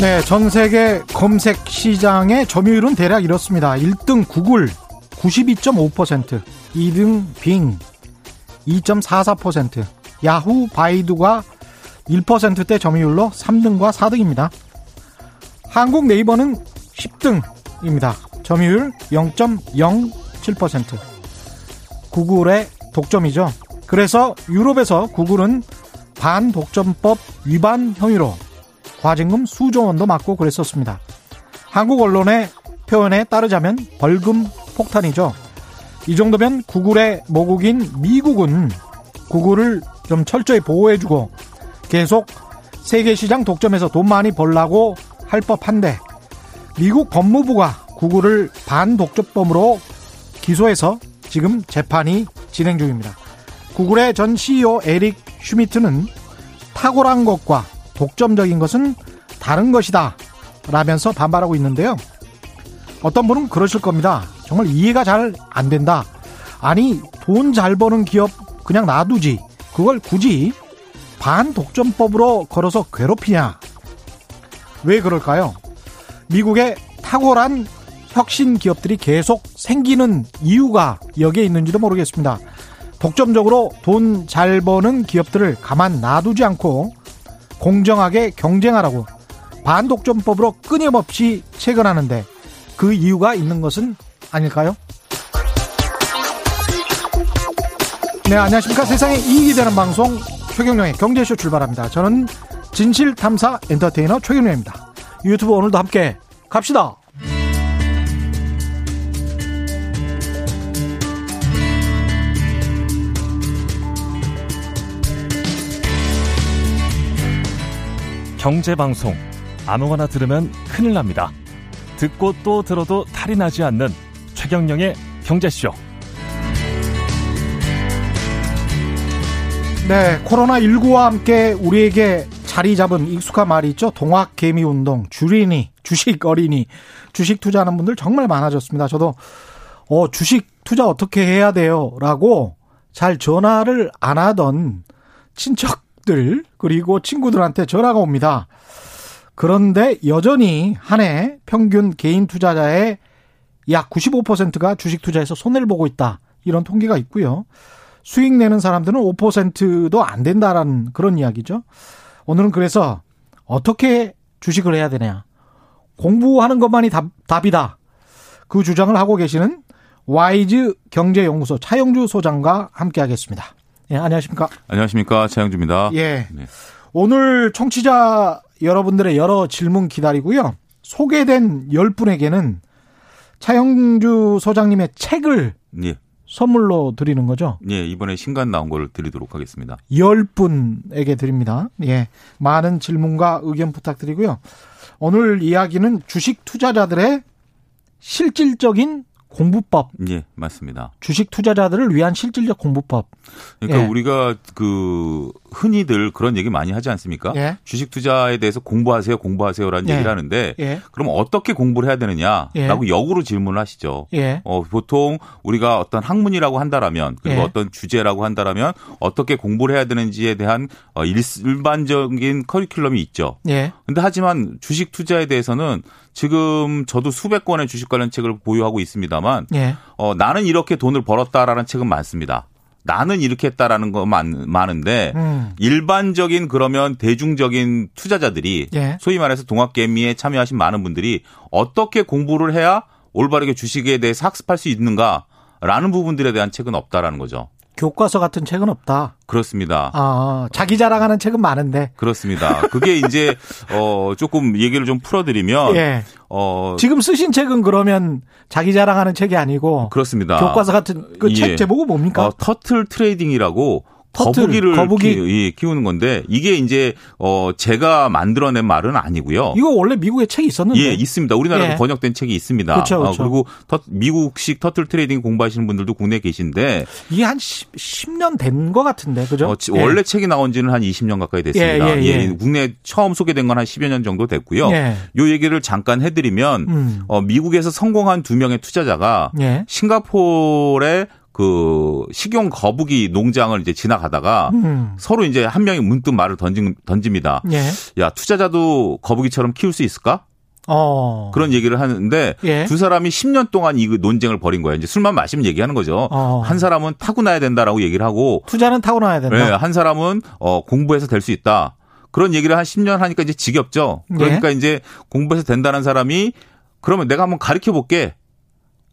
네, 전 세계 검색 시장의 점유율은 대략 이렇습니다. 1등 구글 92.5%, 2등 빙 2.44%, 야후, 바이두가 1%대 점유율로 3등과 4등입니다. 한국 네이버는 10등입니다. 점유율 0.07%. 구글의 독점이죠. 그래서 유럽에서 구글은 반독점법 위반 혐의로 과징금 수조 원도 맞고 그랬었습니다. 한국 언론의 표현에 따르자면 벌금 폭탄이죠. 이 정도면 구글의 모국인 미국은 구글을 좀 철저히 보호해주고 계속 세계 시장 독점에서 돈 많이 벌라고 할 법한데 미국 법무부가 구글을 반독점범으로 기소해서 지금 재판이 진행 중입니다. 구글의 전 CEO 에릭 슈미트는 탁월한 것과 독점적인 것은 다른 것이다 라면서 반발하고 있는데요. 어떤 분은 그러실 겁니다. 정말 이해가 잘 안 된다. 아니 돈 잘 버는 기업 그냥 놔두지. 그걸 굳이 반독점법으로 걸어서 괴롭히냐. 왜 그럴까요? 미국의 탁월한 혁신 기업들이 계속 생기는 이유가 여기에 있는지도 모르겠습니다. 독점적으로 돈 잘 버는 기업들을 가만 놔두지 않고 공정하게 경쟁하라고 반독점법으로 끊임없이 체결하는데 그 이유가 있는 것은 아닐까요? 네, 안녕하십니까. 세상에 이익이 되는 방송 최경령의 경제쇼 출발합니다. 저는 진실탐사 엔터테이너 최경령입니다. 유튜브 오늘도 함께 갑시다. 경제방송 아무거나 들으면 큰일 납니다. 듣고 또 들어도 탈이 나지 않는 최경령의 경제쇼. 네, 코로나19와 함께 우리에게 자리 잡은 익숙한 말이 있죠. 동학개미 운동, 주린이, 주식 어린이, 주식 투자하는 분들 정말 많아졌습니다. 저도 어, 주식 투자 어떻게 해야 돼요? 라고 잘 전화를 안 하던 친척 들, 그리고 친구들한테 전화가 옵니다. 그런데 여전히 한 해 평균 개인 투자자의 약 95%가 주식 투자에서 손해를 보고 있다. 이런 통계가 있고요. 수익 내는 사람들은 5%도 안 된다라는 그런 이야기죠. 오늘은 그래서 어떻게 주식을 해야 되냐. 공부하는 것만이 답, 답이다. 그 주장을 하고 계시는 와이즈 경제연구소 차영주 소장과 함께 하겠습니다. 예, 안녕하십니까? 안녕하십니까? 차영주입니다. 예. 네. 오늘 청취자 여러분들의 여러 질문 기다리고요. 소개된 10분에게는 차영주 소장님의 책을 예. 선물로 드리는 거죠? 예, 이번에 신간 나온 걸 드리도록 하겠습니다. 10분에게 드립니다. 예. 많은 질문과 의견 부탁드리고요. 오늘 이야기는 주식 투자자들의 실질적인 공부법. 예, 맞습니다. 주식 투자자들을 위한 실질적 공부법. 그러니까 예. 우리가 그 흔히들 그런 얘기 많이 하지 않습니까? 예. 주식 투자에 대해서 공부하세요, 공부하세요라는 예. 얘기를 하는데 예. 그럼 어떻게 공부를 해야 되느냐라고 예. 역으로 질문을 하시죠. 예. 어, 보통 우리가 어떤 학문이라고 한다라면 그리고 어떤 주제라고 한다라면 어떻게 공부를 해야 되는지에 대한 어, 일반적인 커리큘럼이 있죠. 예. 근데 하지만 주식 투자에 대해서는 지금 저도 수백 권의 주식 관련 책을 보유하고 있습니다만 예. 어, 나는 이렇게 돈을 벌었다라는 책은 많습니다. 나는 이렇게 했다라는 거 많, 많은데 음. 일반적인 그러면 대중적인 투자자들이 예. 소위 말해서 동학개미에 참여하신 많은 분들이 어떻게 공부를 해야 올바르게 주식에 대해서 학습할 수 있는가라는 부분들에 대한 책은 없다라는 거죠. 교과서 같은 책은 없다. 그렇습니다. 아, 자기 자랑하는 책은 많은데. 그렇습니다. 그게 이제 어 조금 얘기를 좀 풀어드리면 예. 어 지금 쓰신 책은 그러면 자기 자랑하는 책이 아니고 그렇습니다. 교과서 같은 그책 예. 제목은 뭡니까? 어, turtle trading이라고 거북이를 거북이 키, 우는 건데 이게 이제 어 제가 만들어낸 말은 아니고요. 이거 원래 미국에 책이 있었는데. 예, 있습니다. 우리나라도 예. 번역된 책이 있습니다. 그렇죠, 그렇죠. 어, 그리고 터, 미국식 turtle trading 공부하시는 분들도 국내에 계신데 이게 한 10, 년 된 것 같은데. 그죠? 어, 예. 원래 책이 나온 지는 한 20년 가까이 됐습니다. 예, 예, 예. 국내 처음 소개된 건 한 10여 년 정도 됐고요. 예. 요 얘기를 잠깐 해 드리면 음. 어, 미국에서 성공한 두 명의 투자자가 싱가포르의 그 식용 거북이 농장을 이제 지나가다가 음. 서로 이제 한 명이 문득 말을 던진, 던집니다. 예. 야 투자자도 거북이처럼 키울 수 있을까? 어. 그런 얘기를 하는데 예. 두 사람이 10년 동안 이 논쟁을 벌인 거예요. 이제 술만 마시면 얘기하는 거죠. 어. 한 사람은 타고나야 된다라고 얘기를 하고 투자는 타고나야 된다. 네, 한 사람은 어 공부해서 될 수 있다. 그런 얘기를 한 10년 하니까 이제 지겹죠. 그러니까 예. 이제 공부해서 된다는 사람이 그러면 내가 한번 가르쳐 볼게.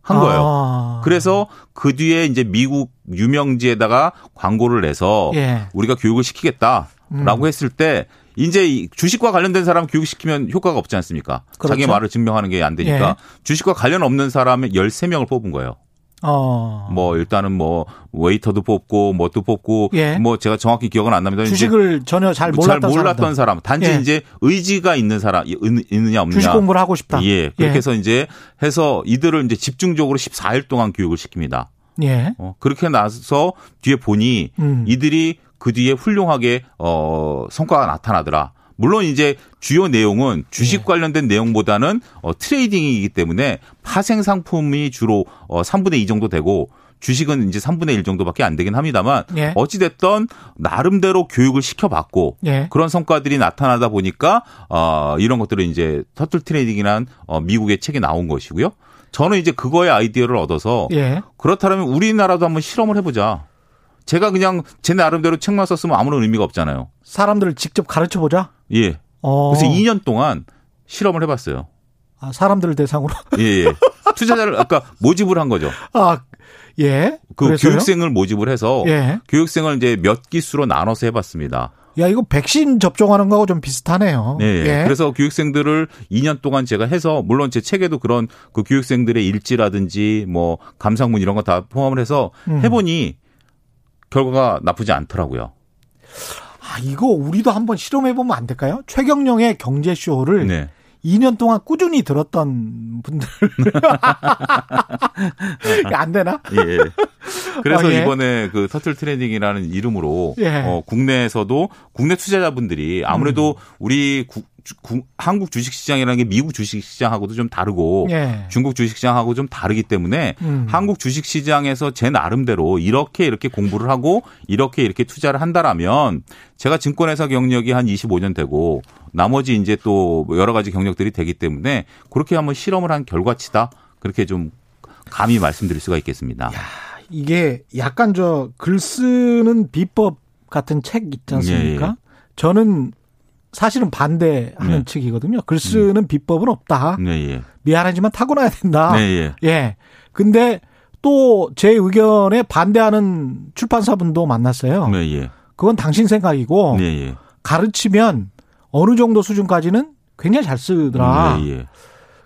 한 거예요. 아. 그래서 그 뒤에 이제 미국 유명지에다가 광고를 내서 예. 우리가 교육을 시키겠다라고 음. 했을 때 이제 주식과 관련된 사람 교육시키면 효과가 없지 않습니까? 그렇죠. 자기 말을 증명하는 게 안 되니까 예. 주식과 관련 없는 사람의 13명을 뽑은 거예요. 어. 뭐 일단은 뭐 웨이터도 뽑고 뭐도 뽑고 예. 뭐 제가 정확히 기억은 안 납니다. 주식을 전혀 잘 몰랐던, 잘 몰랐던 사람, 단지 예. 이제 의지가 있는 사람 있느냐 없느냐. 주식 공부를 하고 싶다. 예. 그렇게 예. 해서 이제 해서 이들을 이제 집중적으로 14일 동안 교육을 시킵니다. 예. 어, 그렇게 나서 뒤에 보니 음. 이들이 그 뒤에 훌륭하게 어 성과가 나타나더라. 물론 이제 주요 내용은 주식 예. 관련된 내용보다는 어, trading이기 때문에 파생 상품이 주로 어, 3분의 2 정도 되고 주식은 이제 3분의 1 정도밖에 안 되긴 합니다만 예. 어찌됐던 나름대로 교육을 시켜봤고 예. 그런 성과들이 나타나다 보니까 어, 이런 것들을 이제 turtle trading이란 어, 미국의 책에 나온 것이고요. 저는 이제 그거의 아이디어를 얻어서 예. 그렇다면 우리나라도 한번 실험을 해보자. 제가 그냥 제 나름대로 책만 썼으면 아무런 의미가 없잖아요. 사람들을 직접 가르쳐 보자. 예. 어. 그래서 2년 동안 실험을 해봤어요. 아, 사람들을 대상으로? 예, 예. 투자자를 아까 모집을 한 거죠. 아, 예. 그 그래서요? 교육생을 모집을 해서 예. 교육생을 이제 몇 기수로 나눠서 해봤습니다. 야, 이거 백신 접종하는 거하고 좀 비슷하네요. 네. 예. 그래서 교육생들을 2년 동안 제가 해서 물론 제 책에도 그런 그 교육생들의 일지라든지 뭐 감상문 이런 거 다 포함을 해서 음. 해보니 결과가 나쁘지 않더라고요. 아, 이거 우리도 한번 실험해 보면 안 될까요? 최경령의 경제쇼를 네. 2년 동안 꾸준히 들었던 분들. 안 되나? 예. 그래서 어, 예. 이번에 그 turtle trading이라는 이름으로 예. 어, 국내에서도 국내 투자자분들이 아무래도 음. 우리 국, 구, 한국 주식시장이라는 게 미국 주식시장하고도 좀 다르고 예. 중국 주식시장하고 좀 다르기 때문에 음. 한국 주식시장에서 제 나름대로 이렇게 이렇게 공부를 하고 이렇게 이렇게 투자를 한다라면 제가 증권회사 경력이 한 25년 되고 나머지 이제 또 여러 가지 경력들이 되기 때문에 그렇게 한번 실험을 한 결과치다 그렇게 좀 감히 말씀드릴 수가 있겠습니다. 야, 이게 약간 저 글 쓰는 비법 같은 책 있지 않습니까? 예, 예. 저는 사실은 반대하는 네. 측이거든요. 글 쓰는 음. 비법은 없다. 네, 예. 미안하지만 타고나야 된다. 네, 예. 예. 근데 또 제 의견에 반대하는 출판사분도 만났어요. 네, 예. 그건 당신 생각이고 네, 예. 가르치면 어느 정도 수준까지는 굉장히 잘 쓰더라. 네, 예.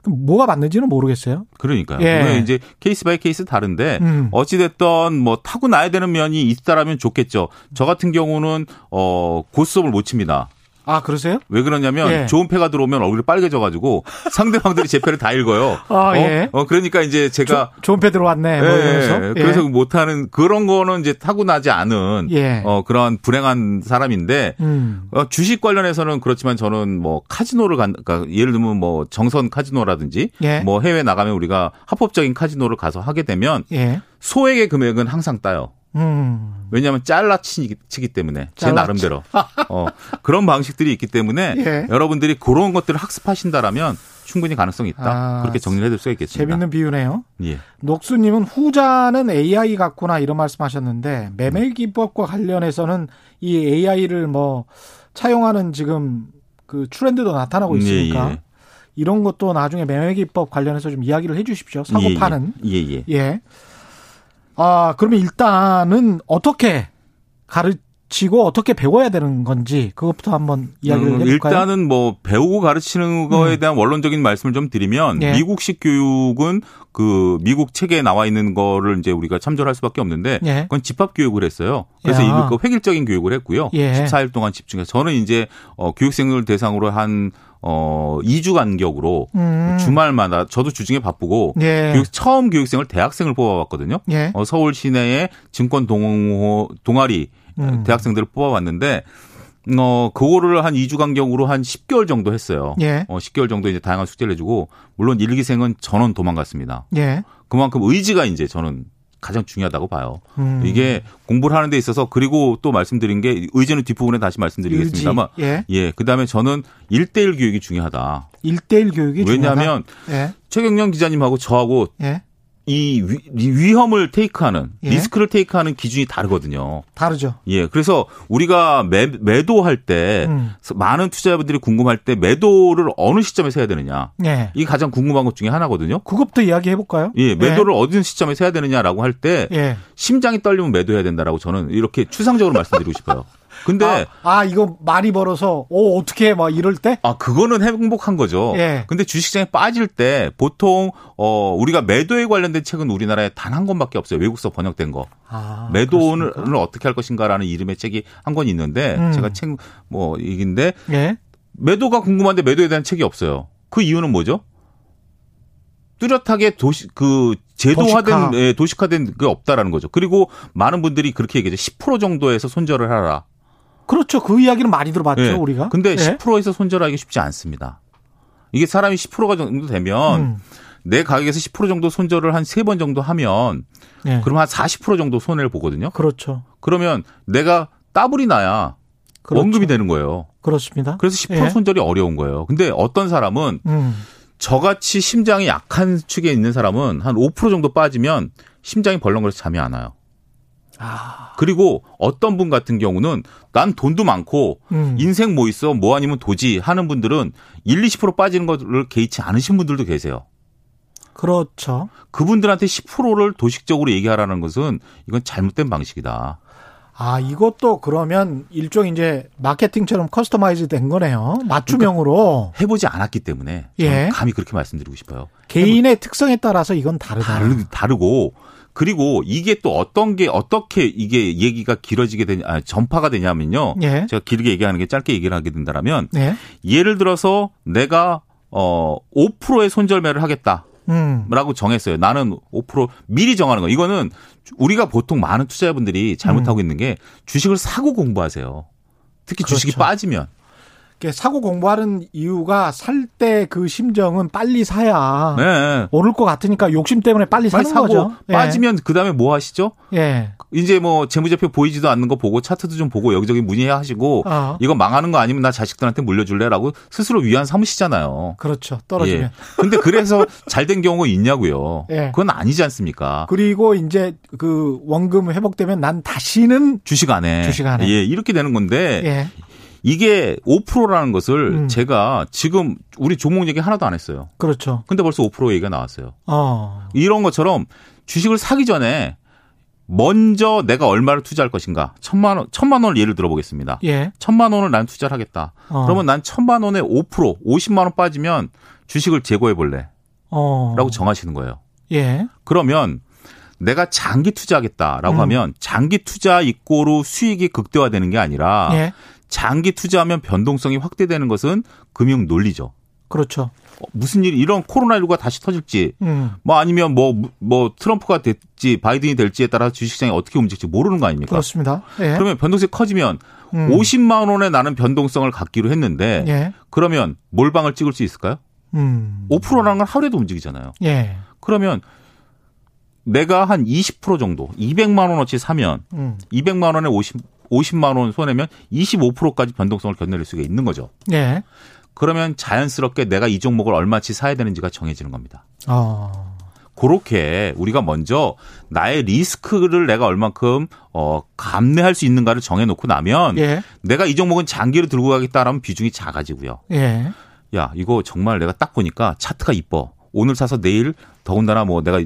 뭐가 맞는지는 모르겠어요. 그러니까요. 예. 이제 case by case 다른데 음. 어찌 됐던 뭐 타고 나야 되는 면이 있다라면 좋겠죠. 저 같은 경우는 어 고스톱을 못 칩니다. 아, 그러세요? 왜 그러냐면 예. 좋은 패가 들어오면 얼굴이 빨개져가지고 상대방들이 제 패를 다 읽어요. 아, 어? 예. 어, 그러니까 이제 제가. 조, 좋은 패 들어왔네. 뭐 예. 예. 그래서 못하는 그런 거는 이제 타고나지 않은 예. 어, 그런 불행한 사람인데 음. 어, 주식 관련해서는 그렇지만 저는 뭐 카지노를 간, 그러니까 예를 들면 뭐 정선 카지노라든지 예. 뭐 해외 나가면 우리가 합법적인 카지노를 가서 하게 되면 예. 소액의 금액은 항상 따요. 음. 왜냐하면 잘라치기 치기 때문에 제 잘라치. 나름대로 어, 그런 방식들이 있기 때문에 예. 여러분들이 그런 것들을 학습하신다라면 충분히 가능성이 있다. 아, 그렇게 정리를 해둘 수가 있겠습니다. 재밌는 비유네요. 예. 녹수님은 후자는 AI 같구나 이런 말씀하셨는데 매매 기법과 관련해서는 이 AI를 뭐 차용하는 지금 그 트렌드도 나타나고 있으니까 예, 예. 이런 것도 나중에 매매 기법 관련해서 좀 이야기를 해주십시오. 사고 예, 예. 파는 예. 예. 예. 아, 그러면 일단은 어떻게 가르 치고 어떻게 배워야 되는 건지 그것부터 한번 이야기를 음, 해볼까요? 일단은 뭐 배우고 가르치는 거에 음. 대한 원론적인 말씀을 좀 드리면 예. 미국식 교육은 그 미국 책에 나와 있는 거를 이제 우리가 참조할 를 수밖에 없는데 예. 그건 집합 교육을 했어요. 그래서 이거 그 획일적인 교육을 했고요. 예. 14일 동안 집중해서 저는 이제 어 교육생을 대상으로 한 어, 2주 간격으로 음. 주말마다 저도 주중에 바쁘고 예. 교육, 처음 교육생을 대학생을 뽑아봤거든요. 예. 어, 서울 시내에 증권 동호 동아리 음. 대학생들을 뽑아봤는데 어, 그거를 한 2주 간격으로 한 10개월 정도 했어요. 예. 어, 10개월 정도 이제 다양한 숙제를 해주고, 물론 일기생은 전원 도망갔습니다. 예. 그만큼 의지가 이제 저는 가장 중요하다고 봐요. 음. 이게 공부를 하는 데 있어서 그리고 또 말씀드린 게 의제는 뒷부분에 다시 말씀드리겠습니다만 예. 예. 그다음에 저는 1대1 교육이 중요하다. 1대1 교육이 왜냐하면 예. 최경영 기자님하고 저하고 예. 이 위, 험을 테이크하는 예. 리스크를 테이크하는 기준이 다르거든요. 다르죠. 예, 그래서 우리가 매, 매도할 때 음. 많은 투자자분들이 궁금할 때 매도를 어느 시점에서 해야 되느냐. 예. 이게 가장 궁금한 것 중에 하나거든요. 그것부터 이야기해 볼까요? 예, 매도를 예. 어느 시점에서 해야 되느냐라고 할때 예. 심장이 떨리면 매도해야 된다라고 저는 이렇게 추상적으로 말씀드리고 싶어요. 근데 아, 아, 이거 많이 벌어서 어 어떻게 막 이럴 때? 아 그거는 행복한 거죠. 예. 근데 주식시장에 빠질 때 보통 어 우리가 매도에 관련된 책은 우리나라에 단 한 권밖에 없어요. 외국서 번역된 거. 아, 매도를 어떻게 할 것인가라는 이름의 책이 한 권 있는데 음. 제가 책 뭐 이긴데 예. 매도가 궁금한데 매도에 대한 책이 없어요. 그 이유는 뭐죠? 뚜렷하게 도시 그 제도화된 도시화. 예, 도식화된 게 없다라는 거죠. 그리고 많은 분들이 그렇게 얘기하죠. 10% 정도에서 손절을 하라. 그렇죠. 그 이야기는 많이 들어봤죠, 네. 우리가. 근데 네. 10%에서 손절하기 쉽지 않습니다. 이게 사람이 10%가 정도 되면 음. 내 가격에서 10% 정도 손절을 한 세 번 정도 하면 네. 그럼 한 40% 정도 손해를 보거든요. 그렇죠. 그러면 내가 따블이 나야 그렇죠. 원금이 되는 거예요. 그렇습니다. 그래서 10% 예. 손절이 어려운 거예요. 근데 어떤 사람은 음. 저같이 심장이 약한 축에 있는 사람은 한 5% 정도 빠지면 심장이 벌렁거려서 잠이 안 와요. 아. 그리고 어떤 분 같은 경우는 난 돈도 많고 음. 인생 뭐 있어 모 아니면 도지 하는 분들은 1, 20% 빠지는 것을 개의치 않으신 분들도 계세요. 그렇죠. 그분들한테 10%를 도식적으로 얘기하라는 것은 이건 잘못된 방식이다. 아, 이것도 그러면 일종 이제 마케팅처럼 customize 된 거네요. 맞춤형으로. 그러니까 해보지 않았기 때문에. 예. 감히 그렇게 말씀드리고 싶어요. 개인의 해보... 특성에 따라서 이건 다르다. 다르, 다르고 그리고 이게 또 어떤 게 어떻게 이게 얘기가 길어지게 되냐 아, 전파가 되냐면요. 예. 제가 길게 얘기하는 게 짧게 얘기를 하게 된다라면 예. 예를 들어서 내가 어 5%의 손절매를 하겠다. 음. 라고 정했어요. 나는 5% 미리 정하는 거. 이거는 우리가 보통 많은 투자자분들이 잘못하고 음. 있는 게 주식을 사고 공부하세요. 특히 그렇죠. 주식이 빠지면. 사고 공부하는 이유가 살 때 그 심정은 빨리 사야 네. 오를 것 같으니까 욕심 때문에 빨리, 사는 거죠. 예. 빠지면 예. 그 다음에 뭐 하시죠? 예. 이제 뭐 재무제표 보이지도 않는 거 보고 차트도 좀 보고 여기저기 문의하시고 어. 이거 망하는 거 아니면 나 자식들한테 물려줄래라고 스스로 위안 삼으시잖아요. 그렇죠. 떨어지면. 예. 근데 그래서 잘 된 경우가 있냐고요. 예. 그건 아니지 않습니까? 그리고 이제 그 원금 회복되면 난 다시는 주식 안 해. 주식 안 해. 예, 이렇게 되는 건데 예. 이게 5%라는 것을 음. 제가 지금 우리 종목 얘기 하나도 안 했어요. 그렇죠. 근데 벌써 5% 얘기가 나왔어요. 어. 이런 것처럼 주식을 사기 전에 먼저 내가 얼마를 투자할 것인가. 천만 원, 천만 원을 예를 들어보겠습니다. 예. 천만 원을 난 투자를 하겠다. 어. 그러면 난 천만 원에 5%, 50만 원 빠지면 주식을 재고해 볼래. 어. 라고 정하시는 거예요. 예. 그러면 내가 장기 투자하겠다라고 음. 하면 장기 투자 입고로 수익이 극대화되는 게 아니라 예. 장기 투자하면 변동성이 확대되는 것은 금융 논리죠. 그렇죠. 어, 무슨 일 이런 코로나19가 다시 터질지 음. 뭐 아니면 뭐뭐 뭐 트럼프가 될지 바이든이 될지에 따라 주식시장이 어떻게 움직일지 모르는 거 아닙니까? 그렇습니다. 예. 그러면 변동성이 커지면 음. 50만 원에 나는 변동성을 갖기로 했는데 예. 그러면 몰방을 찍을 수 있을까요? 음. 5%라는 건 하루에도 움직이잖아요. 예. 그러면 내가 한 20% 정도 200만 원어치 사면 음. 200만 원에 50 50만 원 손해면 25%까지 변동성을 견뎌낼 수가 있는 거죠. 네. 그러면 자연스럽게 내가 이 종목을 얼마치 사야 되는지가 정해지는 겁니다. 어. 그렇게 우리가 먼저 나의 리스크를 내가 얼만큼 어 감내할 수 있는가를 정해놓고 나면 예. 내가 이 종목은 장기로 들고 가겠다라면 비중이 작아지고요. 예. 야 이거 정말 내가 딱 보니까 차트가 이뻐. 오늘 사서 내일 더군다나 뭐 내가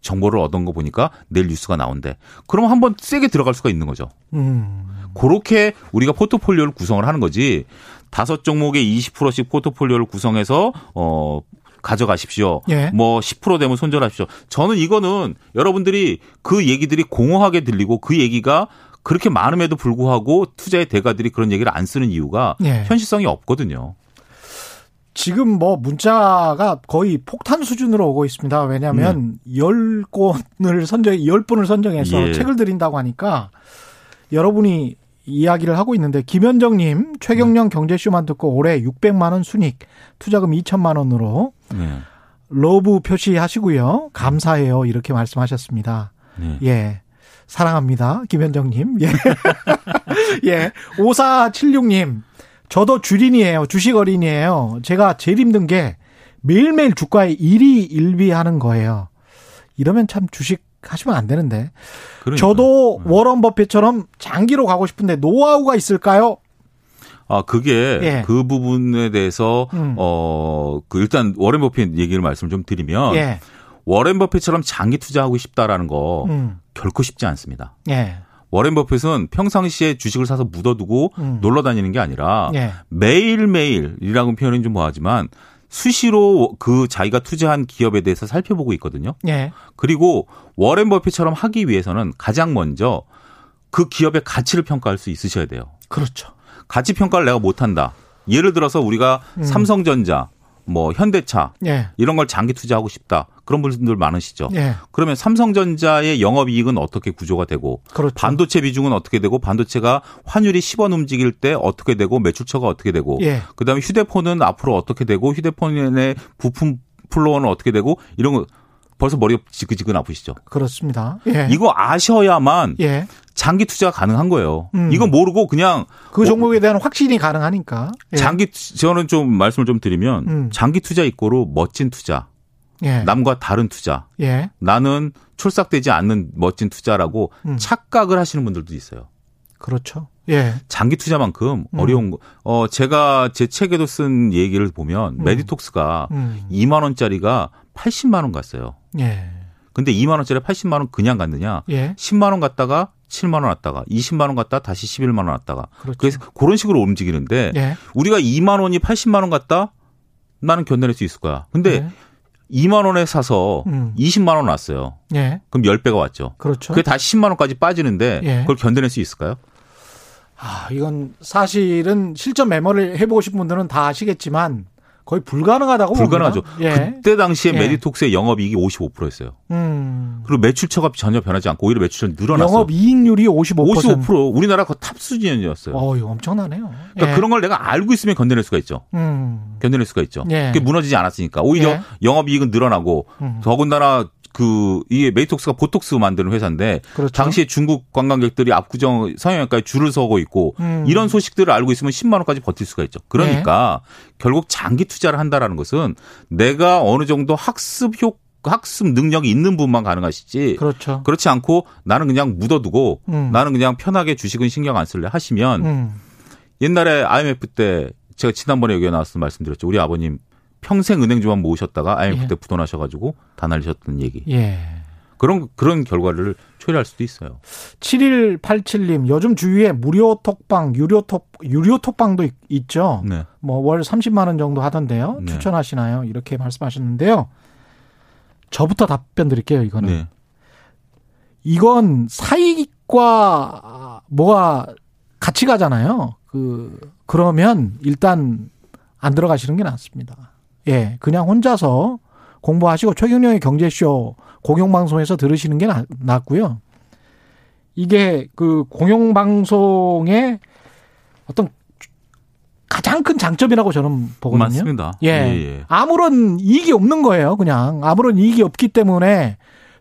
정보를 얻은 거 보니까 내일 뉴스가 나온대. 그럼 한번 세게 들어갈 수가 있는 거죠. 음. 그렇게 우리가 포트폴리오를 구성을 하는 거지. 다섯 종목의 20%씩 포트폴리오를 구성해서 어 가져가십시오. 예. 뭐10% 되면 손절하십시오. 저는 이거는 여러분들이 그 얘기들이 공허하게 들리고 그 얘기가 그렇게 많음에도 불구하고 투자의 대가들이 그런 얘기를 안 쓰는 이유가 예. 현실성이 없거든요. 지금 뭐 문자가 거의 폭탄 수준으로 오고 있습니다. 왜냐하면 네. 10권을 선정, 10분을 선정해서 예. 책을 드린다고 하니까 여러분이 이야기를 하고 있는데 김현정님 최경영 네. 경제쇼만 듣고 올해 600만 원 순익 투자금 2천만 원으로 네. love 표시하시고요. 감사해요. 이렇게 말씀하셨습니다. 네. 예. 사랑합니다. 김현정님. 예. 예. 5476님. 저도 주린이에요. 주식 어린이에요. 제가 제일 힘든 게 매일매일 주가에 일이 일비하는 거예요. 이러면 참 주식 하시면 안 되는데. 그러니까. 저도 음. 워런 버핏처럼 장기로 가고 싶은데 노하우가 있을까요? 아, 그게 예. 그 부분에 대해서 음. 어, 그 일단 워렌 버핏 얘기를 말씀 좀 드리면 예. 워렌 버핏처럼 장기 투자하고 싶다라는 거 음. 결코 쉽지 않습니다. 예. 워렌 버핏은 평상시에 주식을 사서 묻어두고 음. 놀러 다니는 게 아니라 예. 매일매일이라고 표현은 좀 뭐하지만 수시로 그 자기가 투자한 기업에 대해서 살펴보고 있거든요. 예. 그리고 워렌 버핏처럼 하기 위해서는 가장 먼저 그 기업의 가치를 평가할 수 있으셔야 돼요. 그렇죠. 가치 평가를 내가 못한다. 예를 들어서 우리가 음. 삼성전자, 뭐 현대차 예. 이런 걸 장기 투자하고 싶다. 그런 분들 많으시죠. 예. 그러면 삼성전자의 영업 이익은 어떻게 구조가 되고 그렇죠. 반도체 비중은 어떻게 되고 반도체가 환율이 10원 움직일 때 어떻게 되고 매출처가 어떻게 되고 예. 그다음에 휴대폰은 앞으로 어떻게 되고 휴대폰의 부품 flow는 어떻게 되고 이런 거 벌써 머리가 지그지근 아프시죠? 그렇습니다. 예. 이거 아셔야만 예. 장기 투자가 가능한 거예요. 음. 이거 모르고 그냥 그 종목에 대한 확신이 가능하니까. 예. 장기 저는 좀 말씀을 좀 드리면 음. 장기 투자 equal 멋진 투자. 예. 남과 다른 투자. 예. 나는 촐싹대지 않는 멋진 투자라고 음. 착각을 하시는 분들도 있어요. 그렇죠. 예. 장기 투자만큼 음. 어려운 거. 어 제가 제 책에도 쓴 얘기를 보면 음. 메디톡스가 2만 음. 원짜리가 80만 원 갔어요. 예. 근데 2만 원짜리 80만 원 그냥 갔느냐? 예. 10만 원 갔다가 7만 원 왔다가 20만 원 갔다 다시 11만 원 왔다가 그렇죠. 그래서 그런 식으로 움직이는데 예. 우리가 2만 원이 80만 원 갔다 나는 견뎌낼 수 있을 거야. 근데 예. 2만 원에 사서 음. 20만 원 왔어요. 예. 그럼 10배가 왔죠. 그렇죠. 그게 다시 10만 원까지 빠지는데 예. 그걸 견뎌낼 수 있을까요? 아, 이건 사실은 실전 매매를 해보고 싶은 분들은 다 아시겠지만 거의 불가능하다고 불가능하죠. 예. 그때 당시에 예. 메디톡스의 영업이익이 55%였어요. 음. 그리고 매출처가 전혀 변하지 않고 오히려 매출처는 늘어났어요. 영업이익률이 55%. 55% 우리나라 거의 탑 수준이었어요. 어, 엄청나네요. 그러니까 예. 그런 걸 내가 알고 있으면 견뎌낼 수가 있죠. 음. 견뎌낼 수가 있죠. 예. 그게 무너지지 않았으니까 오히려 예. 영업이익은 늘어나고 음. 더군다나 그 이게 메디톡스가 보톡스 만드는 회사인데 그렇죠. 당시에 중국 관광객들이 압구정 성형외과에 줄을 서고 있고 음. 이런 소식들을 알고 있으면 10만 원까지 버틸 수가 있죠. 그러니까 네. 결국 장기 투자를 한다라는 것은 내가 어느 정도 학습 효 학습 능력이 있는 분만 가능하시지. 그렇죠. 그렇지 않고 나는 그냥 묻어두고 음. 나는 그냥 편하게 주식은 신경 안 쓸래 하시면 음. 옛날에 IMF 때 제가 지난번에 여기 나와서 말씀드렸죠. 우리 아버님 평생 은행주만 모으셨다가 IMF 예. 때 부도나셔가지고 다 날리셨던 얘기. 예. 그런 그런 결과를 초래할 수도 있어요. 7187님, 요즘 주위에 무료 톡방, 유료 톡 유료 톡방도 있, 죠 네. 뭐월 30만 원 정도 하던데요. 네. 추천하시나요? 이렇게 말씀하셨는데요. 저부터 답변 드릴게요, 이거는. 네. 이건 사익과 뭐가 같이 가잖아요. 그 그러면 일단 안 들어가시는 게 낫습니다. 예, 그냥 혼자서 공부하시고 최경영의 경제쇼 공영방송에서 들으시는 게 낫고요. 이게 그 공영방송의 어떤 가장 큰 장점이라고 저는 보거든요. 맞습니다. 예. 예, 예. 아무런 이익이 없는 거예요. 그냥 아무런 이익이 없기 때문에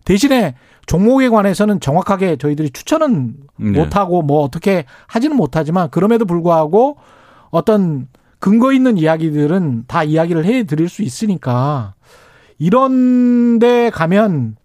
대신에 종목에 관해서는 정확하게 저희들이 추천은 네. 못하고 뭐 어떻게 하지는 못하지만 그럼에도 불구하고 어떤 근거 있는 이야기들은 다 이야기를 해 드릴 수 있으니까 이런 데 가면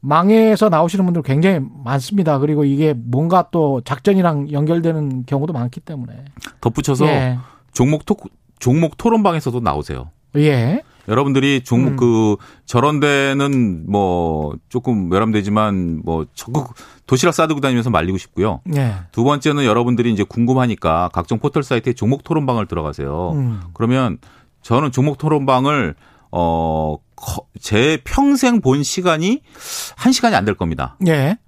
망해서 나오시는 분들 굉장히 많습니다. 그리고 이게 뭔가 또 작전이랑 연결되는 경우도 많기 때문에. 덧붙여서 예. 종목 토, 종목 토론방에서도 나오세요. 예. 여러분들이 종목 음. 그 저런 데는 뭐 조금 외람되지만 뭐 적극 도시락 싸들고 다니면서 말리고 싶고요. 네. 두 번째는 여러분들이 이제 궁금하니까 각종 포털 사이트에 종목 토론방을 들어가세요. 음. 그러면 저는 종목 토론방을 어, 제 평생 본 시간이 한 시간이 안 될 겁니다. 예.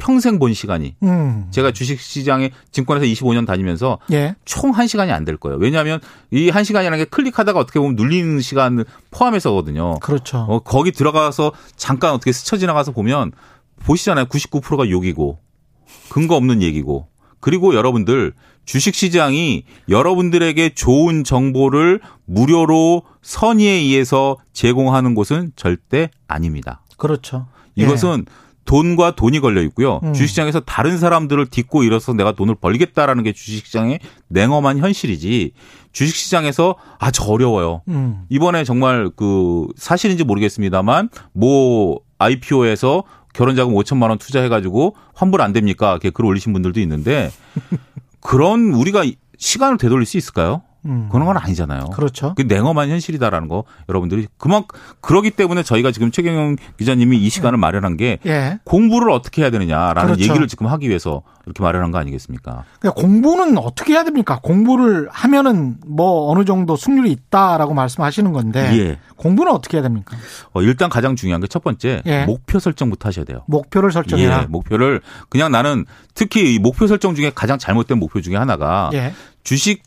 평생 본 시간이. 음. 제가 주식 시장에 증권에서 25년 다니면서 예. 총 1시간이 안 될 거예요. 왜냐하면 이 1시간이라는 게 클릭하다가 어떻게 보면 눌리는 시간 포함해서거든요. 그렇죠. 어, 거기 들어가서 잠깐 어떻게 스쳐 지나가서 보면 보시잖아요. 99%가 욕이고 근거 없는 얘기고 그리고 여러분들 주식 시장이 여러분들에게 좋은 정보를 무료로 선의에 의해서 제공하는 곳은 절대 아닙니다. 그렇죠. 이것은 예. 돈과 돈이 걸려 있고요. 음. 주식시장에서 다른 사람들을 딛고 일어서 내가 돈을 벌겠다라는 게 주식시장의 냉엄한 현실이지. 주식시장에서 아, 저 어려워요. 음. 이번에 정말 그 사실인지 모르겠습니다만 뭐 IPO에서 결혼자금 5천만 원 투자해가지고 환불 안 됩니까? 이렇게 글 올리신 분들도 있는데 그런 우리가 시간을 되돌릴 수 있을까요? 음. 그런 건 아니잖아요. 그렇죠. 그 냉엄한 현실이다라는 거 여러분들이 그만 그러기 때문에 저희가 지금 최경영 기자님이 이 시간을 예. 마련한 게 예. 공부를 어떻게 해야 되느냐라는 그렇죠. 얘기를 지금 하기 위해서 이렇게 마련한 거 아니겠습니까? 그러니까 공부는 어떻게 해야 됩니까? 공부를 하면은 뭐 어느 정도 승률이 있다라고 말씀하시는 건데 예. 공부는 어떻게 해야 됩니까? 어, 일단 가장 중요한 게 첫 번째 예. 목표 설정부터 하셔야 돼요. 목표를 설정해라. 예, 목표를 그냥 나는 특히 목표 설정 중에 가장 잘못된 목표 중에 하나가 예. 주식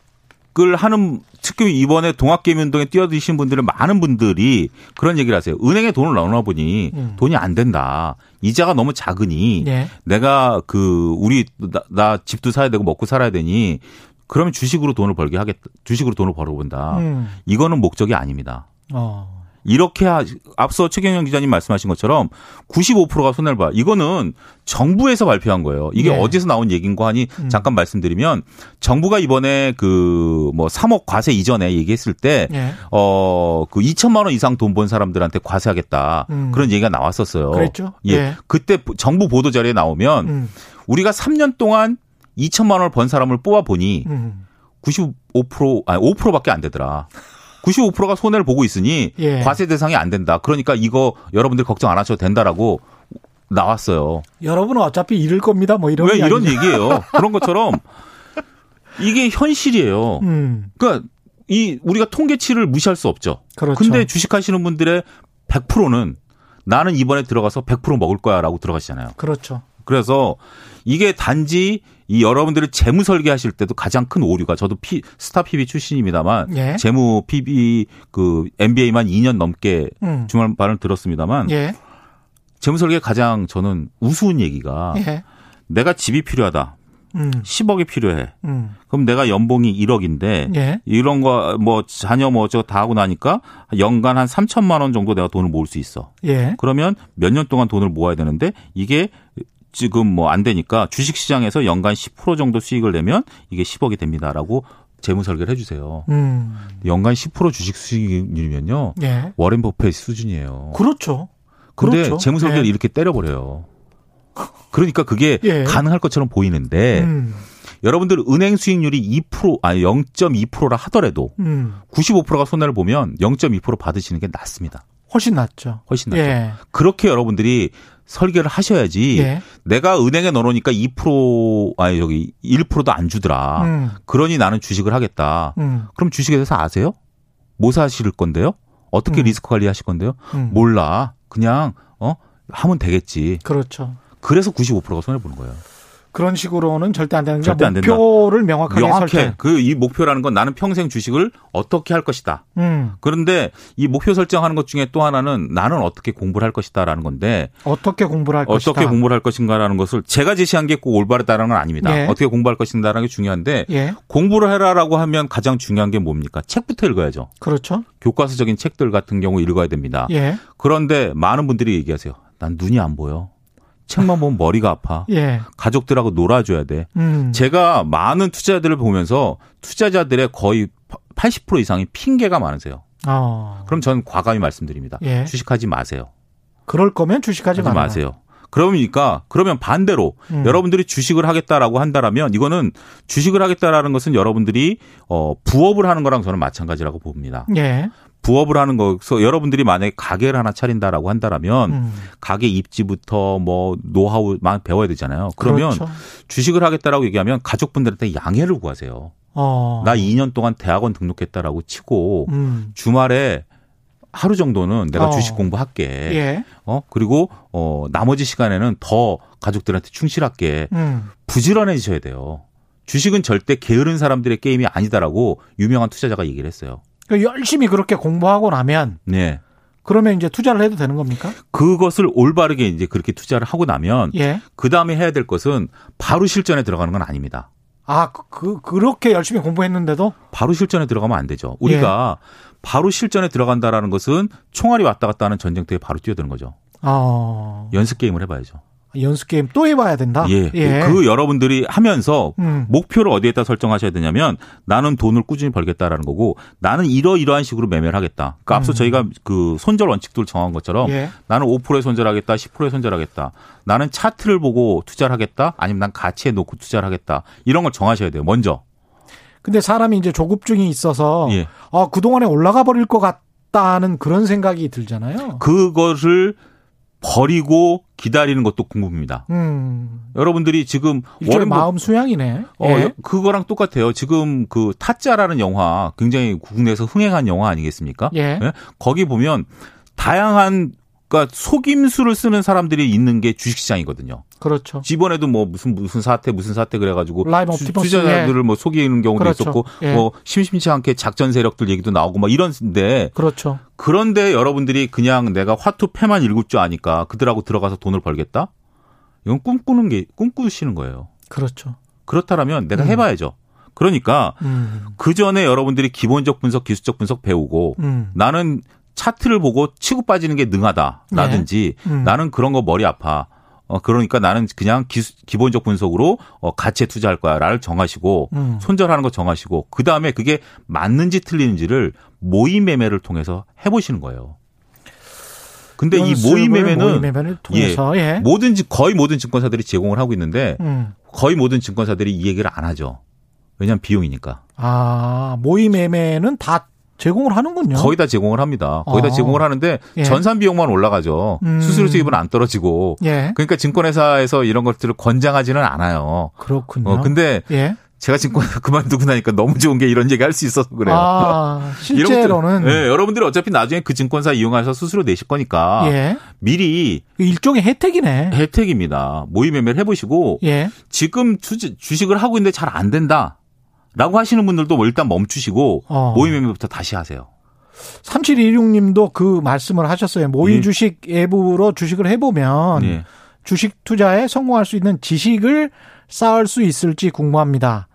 을 하는 특히 이번에 동학개미운동에 뛰어드신 분들은 많은 분들이 그런 얘기를 하세요. 은행에 돈을 넣어놔 보니 음. 돈이 안 된다. 이자가 너무 작으니 네. 내가 그 우리 나, 나, 집도 사야 되고 먹고 살아야 되니 그러면 주식으로 돈을 벌게 하겠다. 주식으로 돈을 벌어본다. 음. 이거는 목적이 아닙니다. 어. 이렇게 하, 앞서 최경영 기자님 말씀하신 것처럼 95%가 손해를 봐. 이거는 정부에서 발표한 거예요. 이게 네. 어디서 나온 얘기인가 하니 음. 잠깐 말씀드리면 정부가 이번에 그 뭐 3억 과세 이전에 얘기했을 때 네. 어그 2천만 원 이상 돈 번 사람들한테 과세하겠다. 음. 그런 얘기가 나왔었어요. 그랬죠. 예. 네. 그때 정부 보도 자료에 나오면 음. 우리가 3년 동안 2천만 원을 번 사람을 뽑아 보니 음. 95% 아니 5%밖에 안 되더라. 95%가 손해를 보고 있으니 예. 과세 대상이 안 된다. 그러니까 이거 여러분들 걱정 안 하셔도 된다라고 나왔어요. 여러분은 어차피 잃을 겁니다. 뭐 이런 왜 이런 얘기예요. 그런 것처럼 이게 현실이에요. 음. 그러니까 이 우리가 통계치를 무시할 수 없죠. 그렇죠. 근데 주식하시는 분들의 100%는 나는 이번에 들어가서 100% 먹을 거야라고 들어가시잖아요. 그렇죠. 그래서 이게 단지 이 여러분들이 재무 설계하실 때도 가장 큰 오류가 저도 피, 스타 PB 출신입니다만 예. 재무 PB 그 MBA만 2년 넘게 음. 주말 반을 들었습니다만 예. 재무 설계 가장 저는 우스운 얘기가 예. 내가 집이 필요하다. 음. 10억이 필요해. 음. 그럼 내가 연봉이 1억인데 예. 이런 거 뭐 자녀 뭐 저거 다 하고 나니까 연간 한 3천만 원 정도 내가 돈을 모을 수 있어. 예. 그러면 몇 년 동안 돈을 모아야 되는데 이게 지금 뭐 안 되니까 주식 시장에서 연간 10% 정도 수익을 내면 이게 10억이 됩니다라고 재무 설계를 해주세요. 음. 연간 10% 주식 수익률이면요. 예. 워렌 버핏 수준이에요. 그렇죠. 근데 그렇죠. 재무 설계를 예. 이렇게 때려버려요. 그러니까 그게 예. 가능할 것처럼 보이는데 음. 여러분들 은행 수익률이 2% 아니 0.2%라 하더라도 음. 95%가 손해를 보면 0.2% 받으시는 게 낫습니다. 훨씬 낫죠. 훨씬 낫죠. 예. 그렇게 여러분들이 설계를 하셔야지 예. 내가 은행에 넣어놓으니까 2% 아니 저기 1%도 안 주더라. 음. 그러니 나는 주식을 하겠다. 음. 그럼 주식에 대해서 아세요? 뭐 사실 건데요? 어떻게 음. 리스크 관리하실 건데요? 음. 몰라. 그냥 어 하면 되겠지. 그렇죠. 그래서 95%가 손해 보는 거예요. 그런 식으로는 절대 안 되는 게 절대 안 된다. 목표를 명확하게 명확해. 설정. 그이 목표라는 건 나는 평생 주식을 어떻게 할 것이다. 음. 그런데 이 목표 설정하는 것 중에 또 하나는 나는 어떻게 공부를 할 것이다라는 건데 어떻게 공부를 할 어떻게 것이다. 공부를 할 것인가라는 것을 제가 제시한 게 꼭 올바르다는 건 아닙니다. 예. 어떻게 공부할 것인가라는 게 중요한데 예. 공부를 해라라고 하면 가장 중요한 게 뭡니까? 책부터 읽어야죠. 그렇죠. 교과서적인 책들 같은 경우 읽어야 됩니다. 예. 그런데 많은 분들이 얘기하세요. 난 눈이 안 보여. 책만 보면 머리가 아파. 예. 가족들하고 놀아줘야 돼. 음. 제가 많은 투자자들을 보면서 투자자들의 거의 80% 이상이 핑계가 많으세요. 어. 그럼 전 과감히 말씀드립니다. 예. 주식하지 마세요. 그럴 거면 주식하지 하지 마세요. 그러니까 그러면 반대로 음. 여러분들이 주식을 하겠다라고 한다라면 이거는 주식을 하겠다라는 것은 여러분들이 어 부업을 하는 거랑 저는 마찬가지라고 봅니다. 예. 부업을 하는 거서 여러분들이 만약에 가게를 하나 차린다라고 한다라면 음. 가게 입지부터 뭐 노하우만 배워야 되잖아요. 그러면 그렇죠. 주식을 하겠다라고 얘기하면 가족분들한테 양해를 구하세요. 어. 나 2년 동안 대학원 등록했다라고 치고 음. 주말에 하루 정도는 내가 어. 주식 공부할게. 예. 어 그리고 어 나머지 시간에는 더 가족들한테 충실할게. 음. 부지런해지셔야 돼요. 주식은 절대 게으른 사람들의 게임이 아니다라고 유명한 투자자가 얘기를 했어요. 그러니까 열심히 그렇게 공부하고 나면 네. 그러면 이제 투자를 해도 되는 겁니까? 그것을 올바르게 이제 그렇게 투자를 하고 나면 예. 그 다음에 해야 될 것은 바로 실전에 들어가는 건 아닙니다. 아, 그, 그 그렇게 열심히 공부했는데도 바로 실전에 들어가면 안 되죠. 우리가 예. 바로 실전에 들어간다라는 것은 총알이 왔다 갔다 하는 전쟁터에 바로 뛰어드는 거죠. 어. 연습 게임을 해봐야죠. 연습 게임 또 해봐야 된다. 예. 예. 그 여러분들이 하면서 음. 목표를 어디에다 설정하셔야 되냐면 나는 돈을 꾸준히 벌겠다라는 거고 나는 이러이러한 식으로 매매를 하겠다. 그러니까 음. 앞서 저희가 그 손절 원칙들 정한 것처럼 예. 나는 5%에 손절하겠다, 10%에 손절하겠다. 나는 차트를 보고 투자를 하겠다, 아니면 난 가치에 놓고 투자를 하겠다. 이런 걸 정하셔야 돼요. 먼저. 근데 사람이 이제 조급증이 있어서 예. 아 그동안에 올라가 버릴 것 같다는 그런 생각이 들잖아요. 그거를 버리고 기다리는 것도 궁금합니다. 음. 여러분들이 지금 월의 마음 수양이네. 어, 예. 그거랑 똑같아요. 지금 그 타짜라는 영화 굉장히 국내에서 흥행한 영화 아니겠습니까? 예. 예? 거기 보면 다양한 그러니까 속임수를 쓰는 사람들이 있는 게 주식시장이거든요. 그렇죠. 이번에도 뭐 무슨 무슨 사태 무슨 사태 그래가지고 투자자들을 예. 뭐 속이는 경우도 그렇죠. 있었고 예. 뭐 심심치 않게 작전 세력들 얘기도 나오고 막 이런데 그렇죠. 그런데 여러분들이 그냥 내가 화투 패만 읽을 줄 아니까 그들하고 들어가서 돈을 벌겠다? 이건 꿈꾸는 게 꿈꾸시는 거예요. 그렇죠. 그렇다면 내가 음. 해봐야죠. 그러니까 음. 그 전에 여러분들이 기본적 분석, 기술적 분석 배우고 음. 나는 차트를 보고 치고 빠지는 게 능하다라든지 네. 음. 나는 그런 거 머리 아파. 어 그러니까 나는 그냥 기, 기본적 분석으로 어 가치에 투자할 거야를 정하시고 음. 손절하는 거 정하시고 그 다음에 그게 맞는지 틀리는지를 모의 매매를 통해서 해보시는 거예요. 근데 이 모의 매매는 예, 예. 모든 거의 모든 증권사들이 제공을 하고 있는데 음. 거의 모든 증권사들이 이 얘기를 안 하죠. 왜냐하면 비용이니까. 아 모의 매매는 다 제공을 하는군요. 거의 다 제공을 합니다. 거의 아. 다 제공을 하는데 예. 전산 비용만 올라가죠. 음. 수수료 수입은 안 떨어지고. 예. 그러니까 증권회사에서 이런 것들을 권장하지는 않아요. 그렇군요. 어, 근데 예. 제가 증권회사 그만두고 나니까 너무 좋은 게 이런 얘기 할 수 있어서 그래요. 아, 실제로는. 예, 여러분들이 어차피 나중에 그 증권사 이용해서 수수료 내실 거니까. 예. 미리. 일종의 혜택이네. 혜택입니다. 모의 매매를 해보시고. 예. 지금 주식을 하고 있는데 잘 안 된다. 라고 하시는 분들도 뭐 일단 멈추시고 어. 모의 매매부터 다시 하세요. 3726님도 그 말씀을 하셨어요. 모의 예. 주식 앱으로 주식을 해보면 예. 주식 투자에 성공할 수 있는 지식을 쌓을 수 있을지 궁금합니다.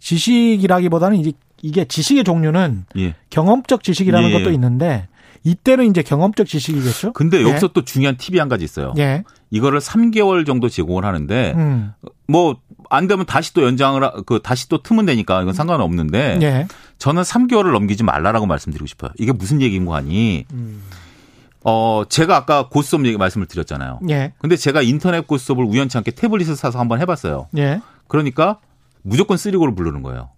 지식이라기보다는 이게 지식의 종류는 예. 경험적 지식이라는 예. 것도 있는데 이때는 이제 경험적 지식이겠죠. 근데 여기서 예. 또 중요한 팁이 한 가지 있어요. 예. 이거를 3개월 정도 제공을 하는데 음. 뭐 안 되면 다시 또 연장을 그 다시 또 트면 되니까 이건 상관은 없는데 예. 저는 3개월을 넘기지 말라라고 말씀드리고 싶어요. 이게 무슨 얘기인고 하니 음. 어 제가 아까 고스톱 얘기 말씀을 드렸잖아요. 예. 근데 제가 인터넷 고스톱을 우연치 않게 태블릿을 사서 한번 해봤어요. 예. 그러니까 무조건 쓰리고를 부르는 거예요.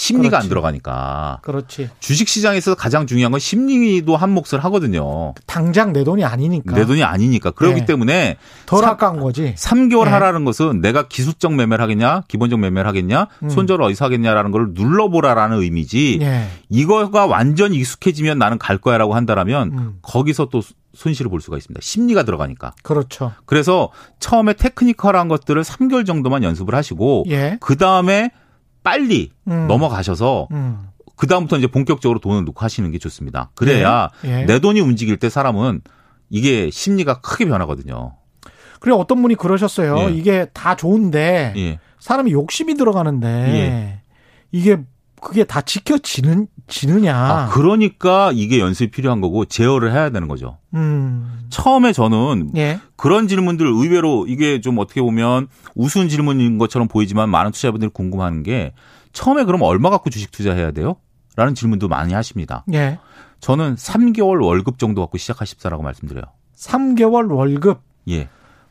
심리가 그렇지. 안 들어가니까. 그렇지. 주식 시장에서 가장 중요한 건 심리도 한 몫을 하거든요. 당장 내 돈이 아니니까. 내 돈이 아니니까. 그렇기 네. 때문에 덜 아까운 거지. 3개월 네. 하라는 것은 내가 기술적 매매를 하겠냐, 기본적 매매를 하겠냐, 음. 손절을 어디서 하겠냐라는 걸 눌러보라라는 의미지. 네. 이거가 완전 익숙해지면 나는 갈 거야라고 한다라면 음. 거기서 또 손실을 볼 수가 있습니다. 심리가 들어가니까. 그렇죠. 그래서 처음에 테크니컬한 것들을 3개월 정도만 연습을 하시고 예. 그 다음에 빨리 음. 넘어가셔서 음. 그 다음부터 이제 본격적으로 돈을 놓고 하시는 게 좋습니다. 그래야 예. 예. 내 돈이 움직일 때 사람은 이게 심리가 크게 변하거든요. 그래 어떤 분이 그러셨어요. 예. 이게 다 좋은데 예. 사람이 욕심이 들어가는데 예. 이게 그게 다 지켜지는 지느냐. 아, 그러니까 이게 연습이 필요한 거고 제어를 해야 되는 거죠. 음. 처음에 저는 예. 그런 질문들 의외로 이게 좀 어떻게 보면 우스운 질문인 것처럼 보이지만 많은 투자자분들이 궁금한 게 처음에 그럼 얼마 갖고 주식 투자해야 돼요? 라는 질문도 많이 하십니다. 예. 저는 3개월 월급 정도 갖고 시작하십사라고 말씀드려요. 3개월 월급? 예.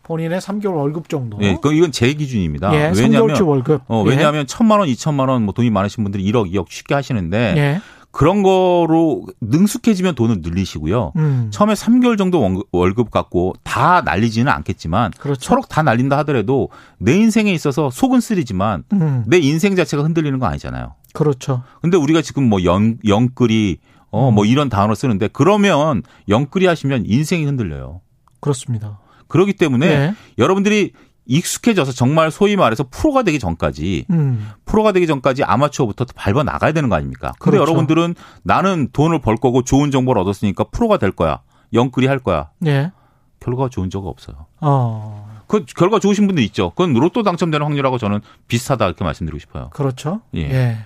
본인의 3개월 월급 정도. 예, 그 이건 제 기준입니다. 예, 왜냐하면 월급. 어, 왜냐하면 예. 천만 원, 이천만 원, 뭐 돈이 많으신 분들이 1억, 2억 쉽게 하시는데 예. 그런 거로 능숙해지면 돈을 늘리시고요. 음. 처음에 3개월 정도 월급 갖고 다 날리지는 않겠지만 그렇죠. 초록 다 날린다 하더라도 내 인생에 있어서 속은 쓰리지만 음. 내 인생 자체가 흔들리는 거 아니잖아요. 그렇죠. 근데 우리가 지금 뭐 영, 영끌이 어, 뭐 음. 이런 단어 쓰는데 그러면 영끌이 하시면 인생이 흔들려요. 그렇습니다. 그렇기 때문에 네. 여러분들이 익숙해져서 정말 소위 말해서 프로가 되기 전까지 음. 프로가 되기 전까지 아마추어부터 밟아 나가야 되는 거 아닙니까? 근데 그렇죠. 여러분들은 나는 돈을 벌 거고 좋은 정보를 얻었으니까 프로가 될 거야. 영끌이 할 거야. 네. 결과가 좋은 적가 없어요. 어. 그 결과 좋으신 분들 있죠. 그건 로또 당첨되는 확률하고 저는 비슷하다 이렇게 말씀드리고 싶어요. 그렇죠. 예. 예.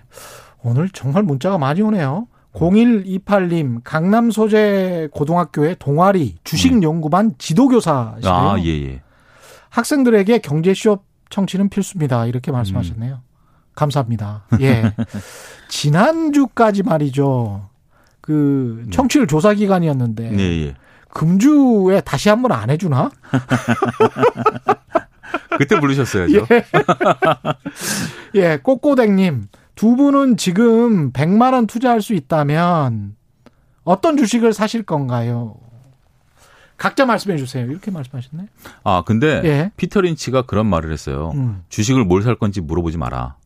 오늘 정말 문자가 많이 오네요. 0128님, 강남 소재 고등학교의 동아리 주식 연구반 지도교사시래요. 아, 예, 예. 학생들에게 경제 시업 청취는 필수입니다. 이렇게 말씀하셨네요. 음. 감사합니다. 예. 지난주까지 말이죠. 그 네. 청취율 조사 기간이었는데 네, 예. 금주에 다시 한번 안 해주나? 그때 부르셨어야죠. 예. 예, 꼬꼬댁님. 두 분은 지금 100만 원 투자할 수 있다면 어떤 주식을 사실 건가요? 각자 말씀해 주세요. 이렇게 말씀하셨네. 아, 근데 예. 피터 린치가 그런 말을 했어요. 음. 주식을 뭘 살 건지 물어보지 마라.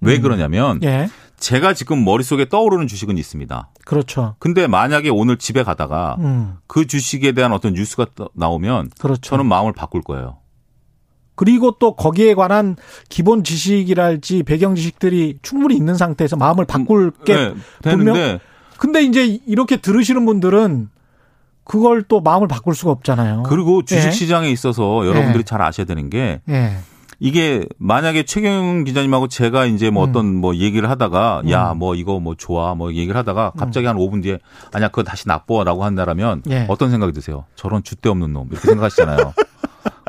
왜 음. 그러냐면 예. 제가 지금 머릿속에 떠오르는 주식은 있습니다. 그렇죠. 근데 만약에 오늘 집에 가다가 음. 그 주식에 대한 어떤 뉴스가 나오면 그렇죠. 저는 마음을 바꿀 거예요. 그리고 또 거기에 관한 기본 지식이랄지 배경 지식들이 충분히 있는 상태에서 마음을 바꿀 음, 게 네, 분명. 근데 이제 이렇게 들으시는 분들은 그걸 또 마음을 바꿀 수가 없잖아요. 그리고 주식 예. 시장에 있어서 여러분들이 네. 잘 아셔야 되는 게 네. 이게 만약에 최경 기자님하고 제가 이제 뭐 음. 어떤 뭐 얘기를 하다가 음. 야뭐 이거 뭐 좋아 뭐 얘기를 하다가 음. 갑자기 한 5분 뒤에 아니야 그거 다시 나빠라고 한다라면 예. 어떤 생각이 드세요? 저런 줏대 없는 놈 이렇게 생각하시잖아요.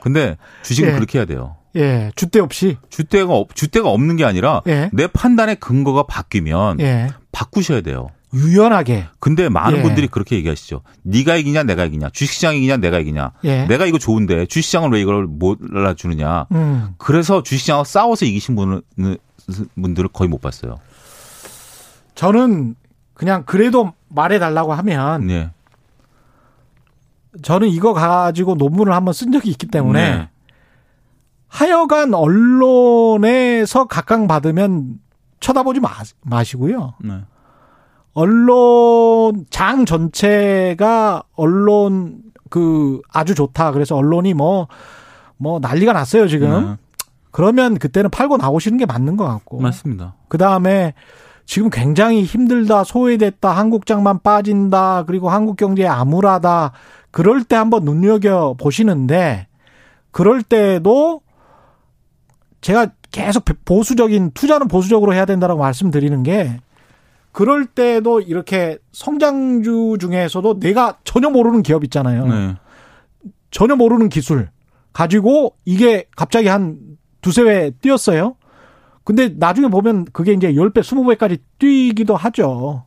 근데 주식은 예. 그렇게 해야 돼요. 예, 줏대 없이 줏대가 없 줏대가 없는 게 아니라 예. 내 판단의 근거가 바뀌면 예. 바꾸셔야 돼요. 유연하게. 근데 많은 예. 분들이 그렇게 얘기하시죠. 네가 이기냐 내가 이기냐. 주식시장이 이기냐 내가 이기냐. 예. 내가 이거 좋은데 주식시장을 왜 이걸 몰라주느냐. 음. 그래서 주식시장하고 싸워서 이기신 분은, 분들을 거의 못 봤어요. 저는 그냥 그래도 말해달라고 하면 네. 저는 이거 가지고 논문을 한번 쓴 적이 있기 때문에 네. 하여간 언론에서 각광받으면 쳐다보지 마, 마시고요. 네. 언론 장 전체가 언론 그 아주 좋다. 그래서 언론이 뭐뭐 뭐 난리가 났어요 지금. 네. 그러면 그때는 팔고 나오시는 게 맞는 것 같고. 맞습니다. 그 다음에 지금 굉장히 힘들다, 소외됐다, 한국장만 빠진다, 그리고 한국 경제에 암울하다. 그럴 때 한번 눈여겨 보시는데, 그럴 때도 제가 계속 보수적인 투자는 보수적으로 해야 된다라고 말씀드리는 게 그럴 때도 이렇게 성장주 중에서도 내가 전혀 모르는 기업 있잖아요. 네. 전혀 모르는 기술 가지고 이게 갑자기 한 두세 배 뛰었어요. 근데 나중에 보면 그게 이제 10배, 20배까지 뛰기도 하죠.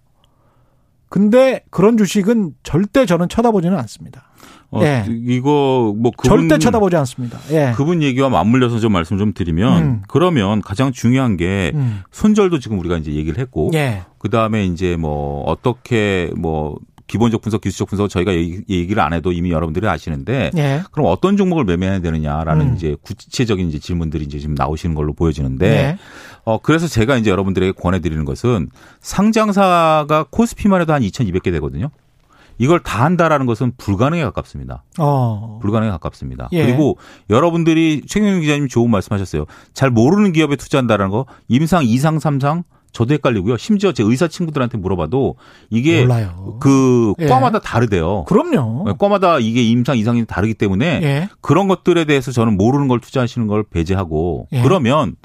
근데 그런 주식은 절대 저는 쳐다보지는 않습니다. 어, 예. 이거 뭐 그분 절대 쳐다보지 않습니다. 예. 그분 얘기와 맞물려서 좀 말씀 좀 드리면 음. 그러면 가장 중요한 게 음. 손절도 지금 우리가 이제 얘기를 했고 예. 그 다음에 이제 뭐 어떻게 뭐 기본적 분석, 기술적 분석 저희가 얘기 를 안 해도 이미 여러분들이 아시는데 예. 그럼 어떤 종목을 매매해야 되느냐라는 음. 이제 구체적인 이제 질문들이 이제 지금 나오시는 걸로 보여지는데 예. 어 그래서 제가 이제 여러분들에게 권해 드리는 것은 상장사가 코스피만 해도 한 2,200개 되거든요. 이걸 다 한다라는 것은 불가능에 가깝습니다. 어. 불가능에 가깝습니다. 예. 그리고 여러분들이 최경영 기자님 좋은 말씀하셨어요. 잘 모르는 기업에 투자한다라는 거 임상, 이상, 삼상 저도 헷갈리고요. 심지어 제 의사 친구들한테 물어봐도 이게 몰라요. 그 예. 과마다 예. 다르대요. 그럼요. 네, 과마다 이게 임상 이상이 다르기 때문에 예. 그런 것들에 대해서 저는 모르는 걸 투자하시는 걸 배제하고 예. 그러면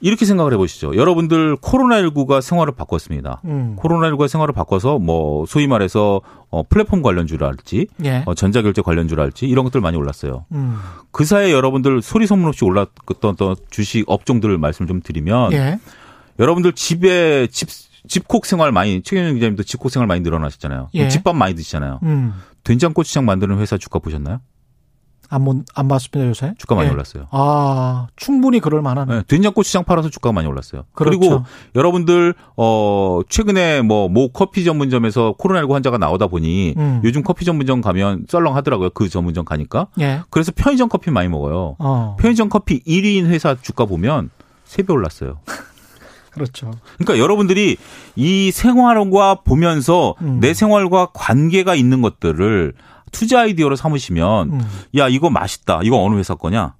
이렇게 생각을 해보시죠. 여러분들 코로나19가 생활을 바꿨습니다. 음. 코로나19가 생활을 바꿔서 뭐 소위 말해서 어, 플랫폼 관련주랄지 예. 어, 전자결제 관련주랄지 이런 것들 많이 올랐어요. 음. 그 사이에 여러분들 소리 소문 없이 올랐던 주식 업종들을 말씀을 좀 드리면 예. 여러분들 집에 집 집콕 생활 많이 최경영 기자님도 집콕 생활 많이 늘어나셨잖아요. 예. 집밥 많이 드시잖아요. 음. 된장고추장 만드는 회사 주가 보셨나요? 안, 못, 안 봤습니다, 요새. 주가 많이 예. 올랐어요. 아, 충분히 그럴 만한. 네, 된장고추장 팔아서 주가가 많이 올랐어요. 그렇죠. 그리고 여러분들, 어, 최근에 뭐, 모 커피 전문점에서 코로나19 환자가 나오다 보니 음. 요즘 커피 전문점 가면 썰렁 하더라고요. 그 전문점 가니까. 예. 그래서 편의점 커피 많이 먹어요. 어. 편의점 커피 1위인 회사 주가 보면 3배 올랐어요. 그렇죠. 그러니까 여러분들이 이 생활과 보면서 음. 내 생활과 관계가 있는 것들을 투자 아이디어로 삼으시면 음. 야 이거 맛있다. 이거 어느 회사 거냐?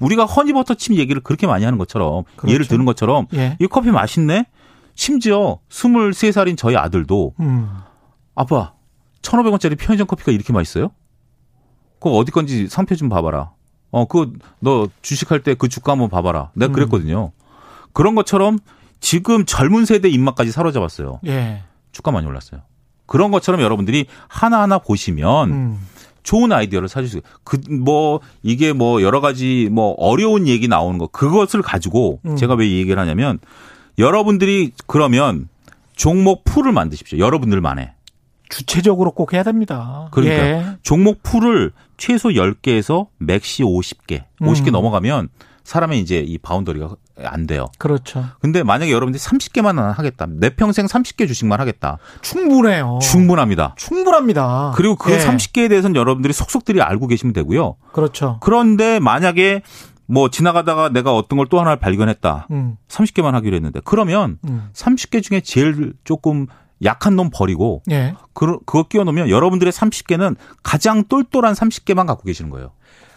우리가 허니버터칩 얘기를 그렇게 많이 하는 것처럼 그렇죠. 예를 드는 것처럼 예. 이 커피 맛있네. 심지어 23살인 저희 아들도 음. 아빠 1,500원짜리 편의점 커피가 이렇게 맛있어요? 그거 어디 건지 상표 좀 봐봐라. 어, 그거 너 주식할 때 그 주가 한번 봐봐라. 내가 음. 그랬거든요. 그런 것처럼 지금 젊은 세대 입맛까지 사로잡았어요. 예. 주가 많이 올랐어요. 그런 것처럼 여러분들이 하나하나 보시면 음. 좋은 아이디어를 찾을 수, 그, 뭐, 이게 뭐 여러 가지 뭐 어려운 얘기 나오는 거, 그것을 가지고 음. 제가 왜 이 얘기를 하냐면 여러분들이 그러면 종목 pool을 만드십시오. 여러분들만의. 주체적으로 꼭 해야 됩니다. 그러니까 예. 종목 pool을 최소 10개에서 max 50개, 50개 음. 넘어가면 사람의 이제 이 boundary가 안 돼요. 그렇죠. 근데 만약에 여러분들이 30개만 하겠다. 내 평생 30개 주식만 하겠다. 충분해요. 충분합니다. 충분합니다. 그리고 그 예. 30개에 대해서는 여러분들이 속속들이 알고 계시면 되고요. 그렇죠. 그런데 만약에 뭐 지나가다가 내가 어떤 걸 또 하나를 발견했다. 음. 30개만 하기로 했는데 그러면 음. 30개 중에 제일 조금 약한 놈 버리고 예. 그, 그거 끼워 놓으면 여러분들의 30개는 가장 똘똘한 30개만 갖고 계시는 거예요.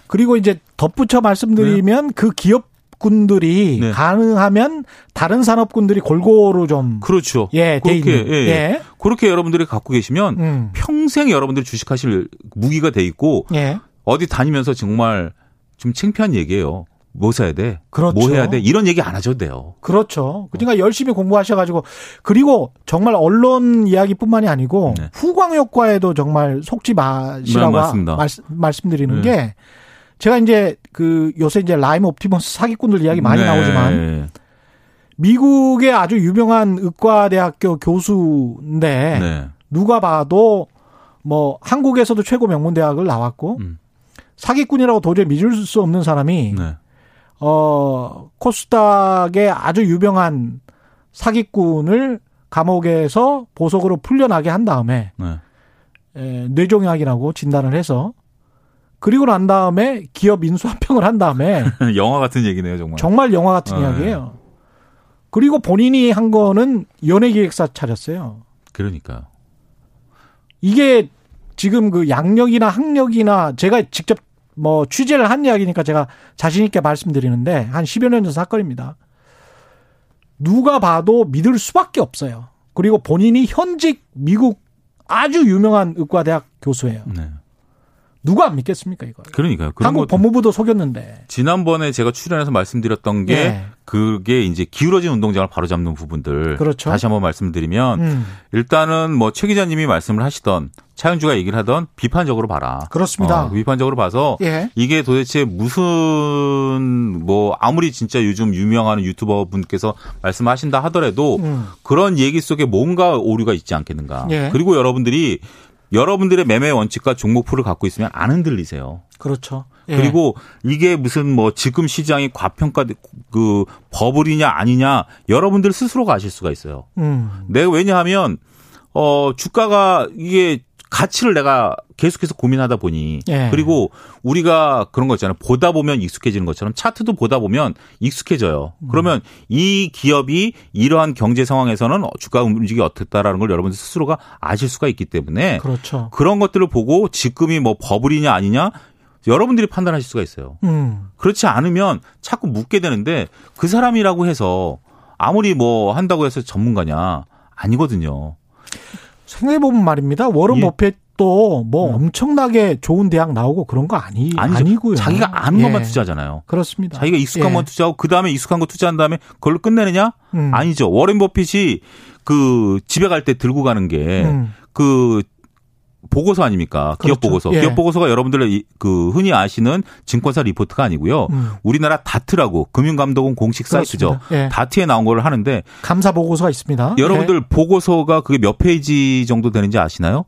그리고 이제 덧붙여 말씀드리면 네. 그 기업 군들이 네. 가능하면 다른 산업군들이 골고루 좀 그렇죠. 예, 그렇게 예, 예. 그렇게 여러분들이 갖고 계시면 음. 평생 여러분들이 주식하실 무기가 돼 있고 예. 어디 다니면서 정말 좀 창피한 얘기예요. 뭐 사야 돼? 그렇죠. 뭐 해야 돼? 이런 얘기 안 하셔도 돼요. 그렇죠. 그러니까 열심히 공부하셔가지고 그리고 정말 언론 이야기뿐만이 아니고 네. 후광 효과에도 정말 속지 마시라고 네, 말씀, 말씀드리는 네. 게 제가 이제 그 요새 이제 라임 옵티머스 사기꾼들 이야기 많이 네. 나오지만 미국의 아주 유명한 의과대학교 교수인데 네. 누가 봐도 뭐 한국에서도 최고 명문 대학을 나왔고 음. 사기꾼이라고 도저히 믿을 수 없는 사람이 네. 어 코스닥의 아주 유명한 사기꾼을 감옥에서 보석으로 풀려나게 한 다음에 네. 에, 뇌종양이라고 진단을 해서 그리고 난 다음에 기업 인수합병을 한 다음에 영화 같은 얘기네요, 정말. 정말 영화 같은 어, 이야기예요. 네. 그리고 본인이 한 거는 연예기획사 차렸어요. 그러니까 이게 지금 그 양력이나 학력이나 제가 직접 뭐 취재를 한 이야기니까 제가 자신 있게 말씀드리는데 한 10여 년 전 사건입니다. 누가 봐도 믿을 수밖에 없어요. 그리고 본인이 현직 미국 아주 유명한 의과대학 교수예요. 네. 누가 안 믿겠습니까 이걸? 그러니까요. 한국 법무부도 속였는데. 지난번에 제가 출연해서 말씀드렸던 게 네. 그게 이제 기울어진 운동장을 바로잡는 부분들. 그렇죠. 다시 한번 말씀드리면 음. 일단은 뭐 최 기자님이 말씀을 하시던 차영주가 얘기를 하던 비판적으로 봐라. 그렇습니다. 어, 비판적으로 봐서 예. 이게 도대체 무슨 뭐 아무리 진짜 요즘 유명한 유튜버 분께서 말씀하신다 하더라도 음. 그런 얘기 속에 뭔가 오류가 있지 않겠는가. 예. 그리고 여러분들이 여러분들의 매매 원칙과 종목풀을 갖고 있으면 안 흔들리세요. 그렇죠. 예. 그리고 이게 무슨 뭐 지금 시장이 과평가 그 버블이냐 아니냐 여러분들 스스로가 아실 수가 있어요. 음. 내가 왜냐하면 어 주가가 이게 가치를 내가 계속해서 고민하다 보니 예. 그리고 우리가 그런 거 있잖아요. 보다 보면 익숙해지는 것처럼 차트도 보다 보면 익숙해져요. 음. 그러면 이 기업이 이러한 경제 상황에서는 주가 움직이 어떻다라는 걸 여러분들 스스로가 아실 수가 있기 때문에 그렇죠. 그런 것들을 보고 지금이 뭐 버블이냐 아니냐 여러분들이 판단하실 수가 있어요. 음. 그렇지 않으면 자꾸 묻게 되는데 그 사람이라고 해서 아무리 뭐 한다고 해서 전문가냐 아니거든요. 생각해보면 말입니다. 워런 예. 버핏도 뭐 음. 엄청나게 좋은 대학 나오고 그런 거 아니, 아니죠. 아니고요. 자기가 아는 예. 것만 투자하잖아요. 그렇습니다. 자기가 익숙한 예. 것만 투자하고 그 다음에 익숙한 거 투자한 다음에 그걸로 끝내느냐? 음. 아니죠. 워렌 버핏이 그 집에 갈 때 들고 가는 게그 음. 보고서 아닙니까? 그렇죠. 기업 보고서. 예. 기업 보고서가 여러분들 그 흔히 아시는 증권사 리포트가 아니고요. 음. 우리나라 다트라고 금융감독원 공식. 사이트죠. 예. 다트에 나온 걸 하는데 감사 보고서가 있습니다. 여러분들 예. 보고서가 그게 몇 페이지 정도 되는지 아시나요?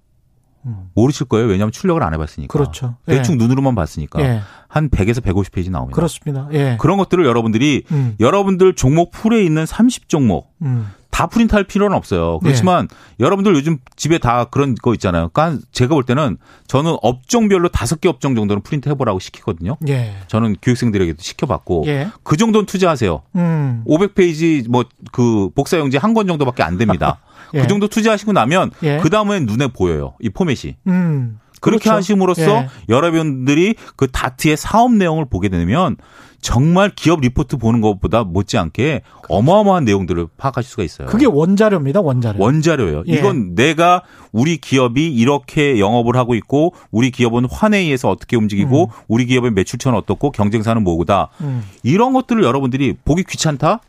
음. 모르실 거예요. 왜냐하면 출력을 안 해봤으니까. 그렇죠. 대충 예. 눈으로만 봤으니까. 예. 한 100에서 150페이지 나옵니다. 그렇습니다. 예. 그런 것들을 여러분들이 음. 여러분들 종목 풀에 있는 30 종목 음. 다 프린트할 필요는 없어요. 그렇지만 네. 여러분들 요즘 집에 다 그런 거 있잖아요. 그러니까 제가 볼 때는 저는 업종별로 다섯 개 업종 정도는 프린트 해보라고 시키거든요. 예. 저는 교육생들에게도 시켜봤고 예. 그 정도는 투자하세요. 음. 500페이지 뭐 그 복사용지 한 권 정도밖에 안 됩니다. 예. 그 정도 투자하시고 나면 예. 그 다음엔 눈에 보여요. 이 포맷이. 음. 그렇게 그렇죠. 하심으로써 예. 여러분들이 그 다트의 사업 내용을 보게 되면 정말 기업 리포트 보는 것보다 못지않게 어마어마한 내용들을 파악하실 수가 있어요. 그게 원자료입니다, 원자료. 원자료예요. 예. 이건 내가 우리 기업이 이렇게 영업을 하고 있고 우리 기업은 환해에서 어떻게 움직이고 음. 우리 기업의 매출처는 어떻고 경쟁사는 뭐고다. 음. 이런 것들을 여러분들이 보기 귀찮다?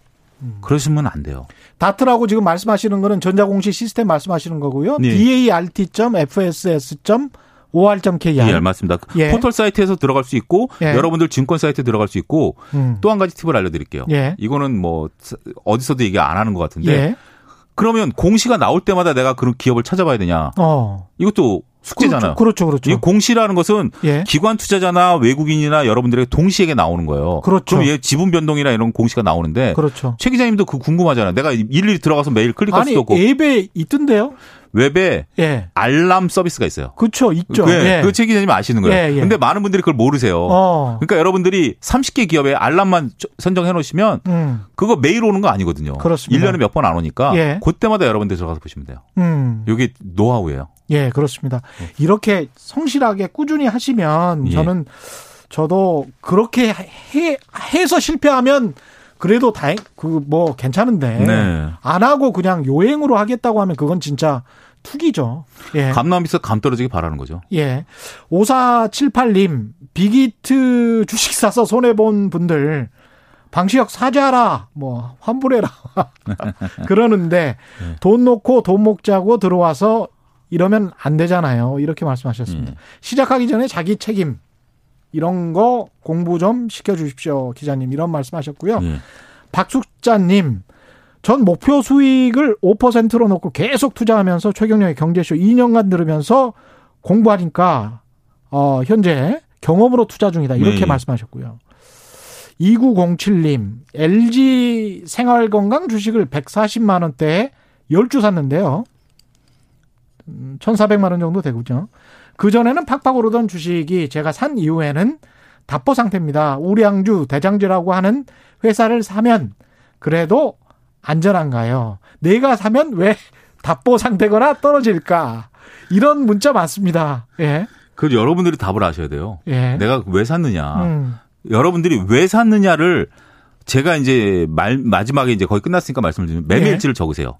음. 그러시면 안 돼요. 다트라고 지금 말씀하시는 거는 전자공시 시스템 말씀하시는 거고요. 네. dart.fss. OR.KR. 예, 맞습니다. 예. 포털 사이트에서 들어갈 수 있고 예. 여러분들 증권 사이트에 들어갈 수 있고 음. 또한 가지 팁을 알려드릴게요. 예. 이거는 뭐 어디서도 얘기 안 하는 것 같은데 예. 그러면 공시가 나올 때마다 내가 그런 기업을 찾아봐야 되냐? 어. 이것도 숙제잖아요. 그렇죠, 그렇죠. 이 공시라는 것은 예. 기관 투자자나 외국인이나 여러분들에게 동시에 나오는 거예요. 그렇죠. 그럼 얘 지분 변동이나 이런 공시가 나오는데 그렇죠. 최 기자님도 그 궁금하잖아요. 내가 일일이 들어가서 매일 클릭할 아니, 수도 없고. 앱에 있던데요? 웹에 예. 알람 서비스가 있어요. 그렇죠, 있죠. 그, 예. 그최 기자님 아시는 거예요. 예, 예. 근데 많은 분들이 그걸 모르세요. 어. 그러니까 여러분들이 30개 기업에 알람만 선정해 놓으시면 음. 그거 매일 오는 거 아니거든요. 그렇습니다. 1년에 몇 번 안 오니까 예. 그때마다 여러분들 들어가서 보시면 돼요. 음. 이게 노하우예요. 예, 그렇습니다. 네. 이렇게 성실하게 꾸준히 하시면 예. 저는 저도 그렇게 해, 해서 실패하면 그래도 다행 그 뭐 괜찮은데 네. 안 하고 그냥 요행으로 하겠다고 하면 그건 진짜 투기죠. 예. 감나무에서 감 떨어지기 바라는 거죠. 예. 5478님, 빅히트 주식 사서 손해 본 분들, 방시혁 사죄하라, 뭐, 환불해라. 그러는데, 네. 돈 놓고 돈 먹자고 들어와서 이러면 안 되잖아요. 이렇게 말씀하셨습니다. 음. 시작하기 전에 자기 책임 이런 거 공부 좀 시켜주십시오, 기자님 이런 말씀하셨고요. 음. 박숙자님, 전 목표 수익을 5%로 놓고 계속 투자하면서 최경영의 경제쇼 2년간 들으면서 공부하니까 어, 현재 경험으로 투자 중이다 이렇게 네. 말씀하셨고요. 2907님, LG 생활건강 주식을 140만 원대에 10주 샀는데요. 1,400만 원 정도 되고요. 그전에는 팍팍 오르던 주식이 제가 산 이후에는 답보 상태입니다. 우량주, 대장주라고 하는 회사를 사면 그래도 안전한가요? 내가 사면 왜 답보 상태거나 떨어질까? 이런 문자 많습니다. 예. 그 여러분들이 답을 하셔야 돼요. 예. 내가 왜 샀느냐. 음. 여러분들이 왜 샀느냐를 제가 이제 말, 마지막에 이제 거의 끝났으니까 말씀을 드리면 매매일지를 예. 적으세요.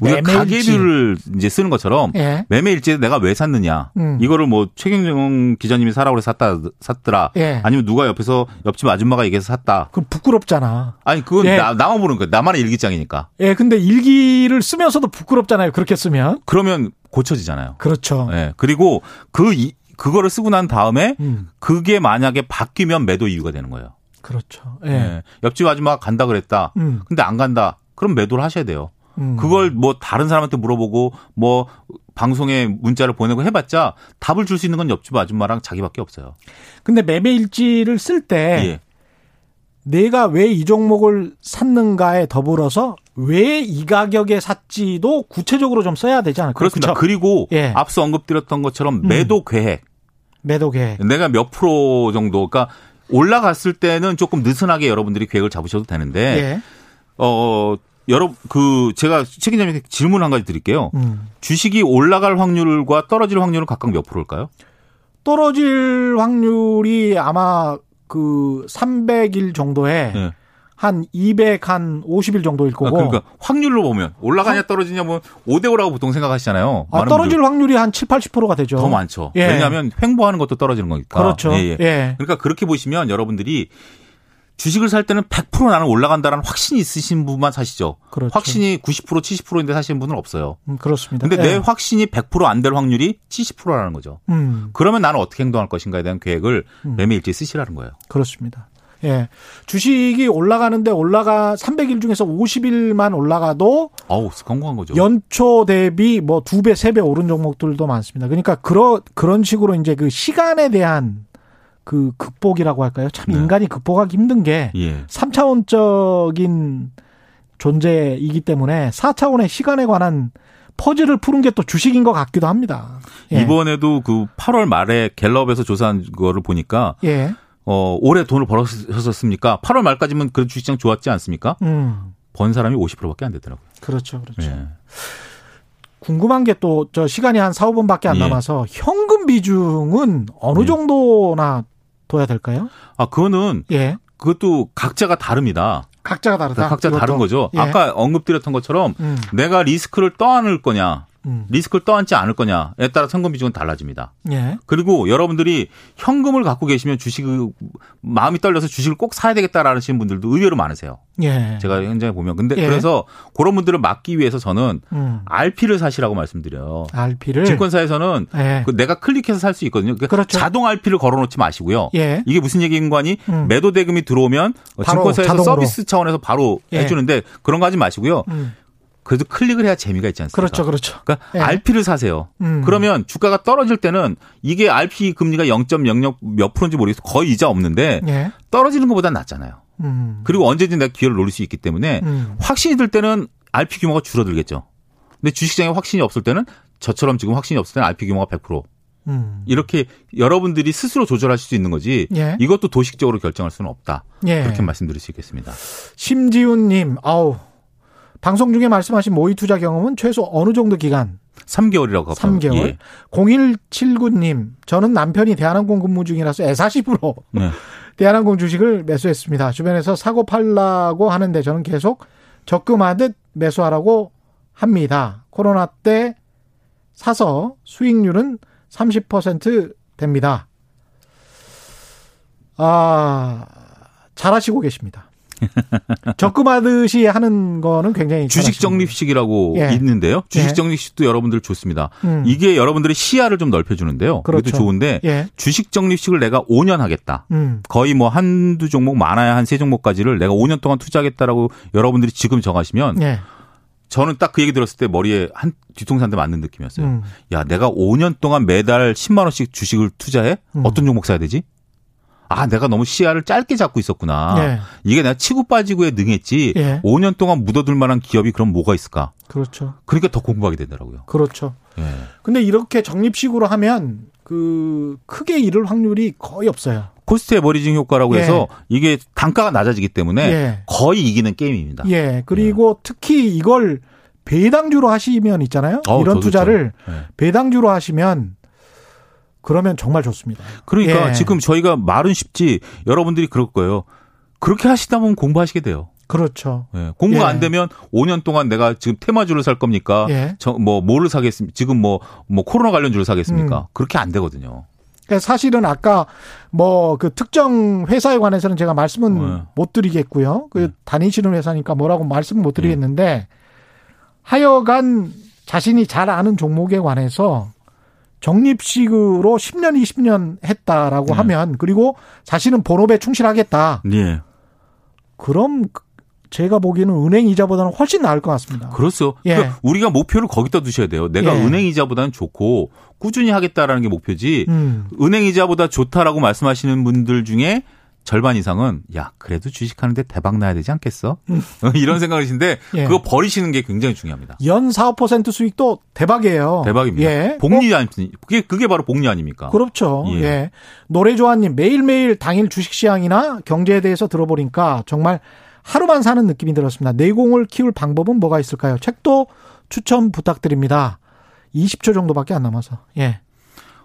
우리가 가계비를 이제 쓰는 것처럼 예. 매매 일지에 내가 왜 샀느냐 음. 이거를 뭐 최경영 기자님이 사라고 해서 샀다 샀더라 예. 아니면 누가 옆에서 옆집 아줌마가 얘기해서 샀다 그 부끄럽잖아 아니 그건 예. 나, 나만 보는 거야 나만의 일기장이니까 예 근데 일기를 쓰면서도 부끄럽잖아요 그렇게 쓰면 그러면 고쳐지잖아요 그렇죠 예 그리고 그 이, 그거를 쓰고 난 다음에 음. 그게 만약에 바뀌면 매도 이유가 되는 거예요 그렇죠 예. 예. 옆집 아줌마가 간다 그랬다 음. 근데 안 간다 그럼 매도를 하셔야 돼요 음. 그걸 뭐 다른 사람한테 물어보고 뭐 방송에 문자를 보내고 해봤자 답을 줄 수 있는 건 옆집 아줌마랑 자기밖에 없어요. 근데 매매 일지를 쓸때 예. 내가 왜 이 종목을 샀는가에 더불어서 왜 이 가격에 샀지도 구체적으로 좀 써야 되지 않을까요? 그렇습니다. 그렇죠? 그리고 예. 앞서 언급드렸던 것처럼 음. 매도 음. 계획. 매도 계획. 내가 몇 프로 정도, 그러니까 올라갔을 때는 조금 느슨하게 여러분들이 계획을 잡으셔도 되는데, 예. 어, 여러 그 제가 책임자님께 질문 한 가지 드릴게요. 음. 주식이 올라갈 확률과 떨어질 확률은 각각 몇 프로일까요? 떨어질 확률이 아마 그 300일 정도에 네. 한 200, 한 50일 정도일 아, 거고. 아, 그러니까 확률로 보면 올라가냐 떨어지냐 면 5대 5라고 보통 생각하시잖아요. 아, 떨어질 분들. 확률이 한 7, 80%가 되죠. 더 많죠. 예. 왜냐하면 횡보하는 것도 떨어지는 거니까. 그렇죠. 예, 예. 예. 그러니까 그렇게 보시면 여러분들이 주식을 살 때는 100% 나는 올라간다라는 확신이 있으신 분만 사시죠. 그렇죠. 확신이 90% 70%인데 사시는 분은 없어요. 음, 그렇습니다. 근데 네. 내 확신이 100%안 될 확률이 70%라는 거죠. 음. 그러면 나는 어떻게 행동할 것인가에 대한 계획을 음. 매매일지에 쓰시라는 거예요. 그렇습니다. 예. 주식이 올라가는데 올라가 300일 중에서 50일만 올라가도 어우, 성공한 거죠. 연초 대비 뭐 두 배, 세 배 오른 종목들도 많습니다. 그러니까 그런 그런 식으로 이제 그 시간에 대한 그 극복이라고 할까요? 참 네. 인간이 극복하기 힘든 게 예. 3차원적인 존재이기 때문에 4차원의 시간에 관한 퍼즐을 푸는 게 또 주식인 것 같기도 합니다. 예. 이번에도 그 8월 말에 갤럽에서 조사한 거를 보니까 예. 어, 올해 돈을 벌었었습니까? 8월 말까지면 그래도 주식시장 좋았지 않습니까? 음. 번 사람이 50%밖에 안 되더라고요. 그렇죠. 그렇죠. 예. 궁금한 게 또 저 시간이 한 4, 5분밖에 안 예. 남아서 현금 비중은 어느 예. 정도나 둬야 될까요? 아, 그거는 예. 그것도 각자가 다릅니다. 각자가 다르다. 각자 이것도. 다른 거죠. 예. 아까 언급드렸던 것처럼 음. 내가 리스크를 떠안을 거냐, 음. 리스크를 떠안지 않을 거냐에 따라 현금 비중은 달라집니다. 예. 그리고 여러분들이 현금을 갖고 계시면 주식 마음이 떨려서 주식을 꼭 사야 되겠다라는 분들도 의외로 많으세요. 예. 제가 현장에 보면 근데 예. 그래서 그런 분들을 막기 위해서 저는 음. RP를 사시라고 말씀드려요. RP를 증권사에서는 예. 그 내가 클릭해서 살 수 있거든요. 그러니까 그렇죠. 자동 RP를 걸어놓지 마시고요. 예. 이게 무슨 얘기인관이 음. 매도 대금이 들어오면 증권사에서 자동으로. 서비스 차원에서 바로 예. 해주는데 그런 거 하지 마시고요. 음. 그래도 클릭을 해야 재미가 있지 않습니까? 그렇죠, 그렇죠. 그러니까 예. RP를 사세요. 음. 그러면 주가가 떨어질 때는 이게 RP 금리가 0.00 몇 프로인지 모르겠어 거의 이자 없는데 예. 떨어지는 것보다 낫잖아요. 음. 그리고 언제든 내가 기회를 노릴 수 있기 때문에 음. 확신이 들 때는 RP 규모가 줄어들겠죠. 근데 주식시장에 확신이 없을 때는 저처럼 지금 확신이 없을 때는 RP 규모가 100% 음. 이렇게 여러분들이 스스로 조절하실 수 있는 거지 예. 이것도 도식적으로 결정할 수는 없다. 예. 그렇게 말씀드릴 수 있겠습니다. 심지훈님, 아우 방송 중에 말씀하신 모의 투자 경험은 최소 어느 정도 기간? 3개월이라고 합니다. 3개월. 예. 0179님, 저는 남편이 대한항공 근무 중이라서 애사십으로 네. 대한항공 주식을 매수했습니다. 주변에서 사고 팔라고 하는데 저는 계속 적금하듯 매수하라고 합니다. 코로나 때 사서 수익률은 30% 됩니다. 아, 잘하시고 계십니다. 적금하듯이 하는 거는 굉장히 주식 적립식이라고 예. 있는데요. 주식 예. 적립식도 여러분들 좋습니다. 음. 이게 여러분들의 시야를 좀 넓혀주는데요. 그렇죠. 그것도 좋은데 예. 주식 적립식을 내가 5년 하겠다. 음. 거의 뭐 한두 종목 많아야 한 세 종목까지를 내가 5년 동안 투자하겠다라고 여러분들이 지금 정하시면 예. 저는 딱 그 얘기 들었을 때 머리에 한 뒤통수 한 대 맞는 느낌이었어요. 음. 야, 내가 5년 동안 매달 10만 원씩 주식을 투자해? 음. 어떤 종목 사야 되지? 아, 내가 너무 시야를 짧게 잡고 있었구나. 예. 이게 내가 치고 빠지고에 능했지. 예. 5년 동안 묻어둘 만한 기업이 그럼 뭐가 있을까? 그렇죠. 그러니까 더 공부하게 되더라고요. 그렇죠. 예. 근데 이렇게 적립식으로 하면 그 크게 잃을 확률이 거의 없어요. cost averaging 효과라고 예. 해서 이게 단가가 낮아지기 때문에 예. 거의 이기는 게임입니다. 예. 그리고 예. 특히 이걸 배당주로 하시면 있잖아요. 어, 이런 투자를 예. 배당주로 하시면 그러면 정말 좋습니다. 그러니까 예. 지금 저희가 말은 쉽지 여러분들이 그럴 거예요. 그렇게 하시다 보면 공부하시게 돼요. 그렇죠. 예. 공부가 예. 안 되면 5년 동안 내가 지금 테마주를 살 겁니까? 예. 저뭐 뭐를 사겠습니까? 지금 뭐뭐 뭐 코로나 관련 주를 사겠습니까? 음. 그렇게 안 되거든요. 그러니까 사실은 아까 뭐 그 특정 회사에 관해서는 제가 말씀은 네. 못 드리겠고요. 그 네. 다니시는 회사니까 뭐라고 말씀은 못 드리겠는데 네. 하여간 자신이 잘 아는 종목에 관해서 적립식으로 10년, 20년 했다라고 네. 하면 그리고 자신은 본업에 충실하겠다. 네. 그럼 제가 보기에는 은행 이자보다는 훨씬 나을 것 같습니다. 그렇죠. 예. 그러니까 우리가 목표를 거기다 두셔야 돼요. 내가 예. 은행 이자보다는 좋고 꾸준히 하겠다라는 게 목표지. 음. 은행 이자보다 좋다라고 말씀하시는 분들 중에 절반 이상은 야 그래도 주식하는데 대박 나야 되지 않겠어? 음. 이런 생각이신데 예. 그거 버리시는 게 굉장히 중요합니다. 연 4, 5% 수익도 대박이에요. 대박입니다. 예. 복리 아니 그게 그게 바로 복리 아닙니까? 그렇죠. 예. 예. 노래조아님 매일매일 당일 주식시장이나 경제에 대해서 들어보니까 정말 하루만 사는 느낌이 들었습니다. 내공을 키울 방법은 뭐가 있을까요? 책도 추천 부탁드립니다. 20초 정도밖에 안 남아서. 예.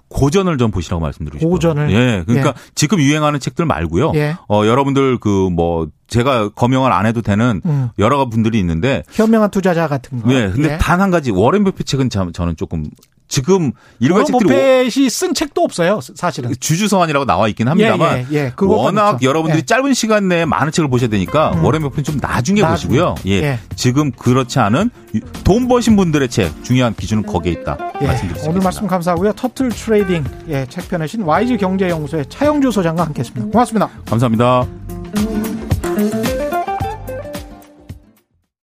고전을 좀 보시라고 말씀드리고 싶어요. 고전을. 예. 그러니까 예. 지금 유행하는 책들 말고요. 예. 어 여러분들 그 뭐 제가 검명을 안 해도 되는 음. 여러 분들이 있는데 현명한 투자자 같은 거. 예. 근데 예. 단한 가지 워렌 버핏 책은 저는 조금 지금 일반 책들이 버핏이 쓴 책도 없어요, 사실은. 주주서한이라고 나와 있긴 합니다만 예, 예, 예. 워낙 그렇죠. 여러분들이 예. 짧은 시간 내에 많은 책을 보셔야 되니까 음. 워렌 버핏은 좀 나중에, 나중에. 보시고요. 예. 예. 지금 그렇지 않은 돈 버신 분들의 책 중요한 기준은 거기에 있다. 예. 말씀드리겠습니다. 오늘 말씀 감사하고요. turtle trading 예, 책 펴내신 YG 경제연구소의 차영주 소장과 함께했습니다. 고맙습니다. 감사합니다.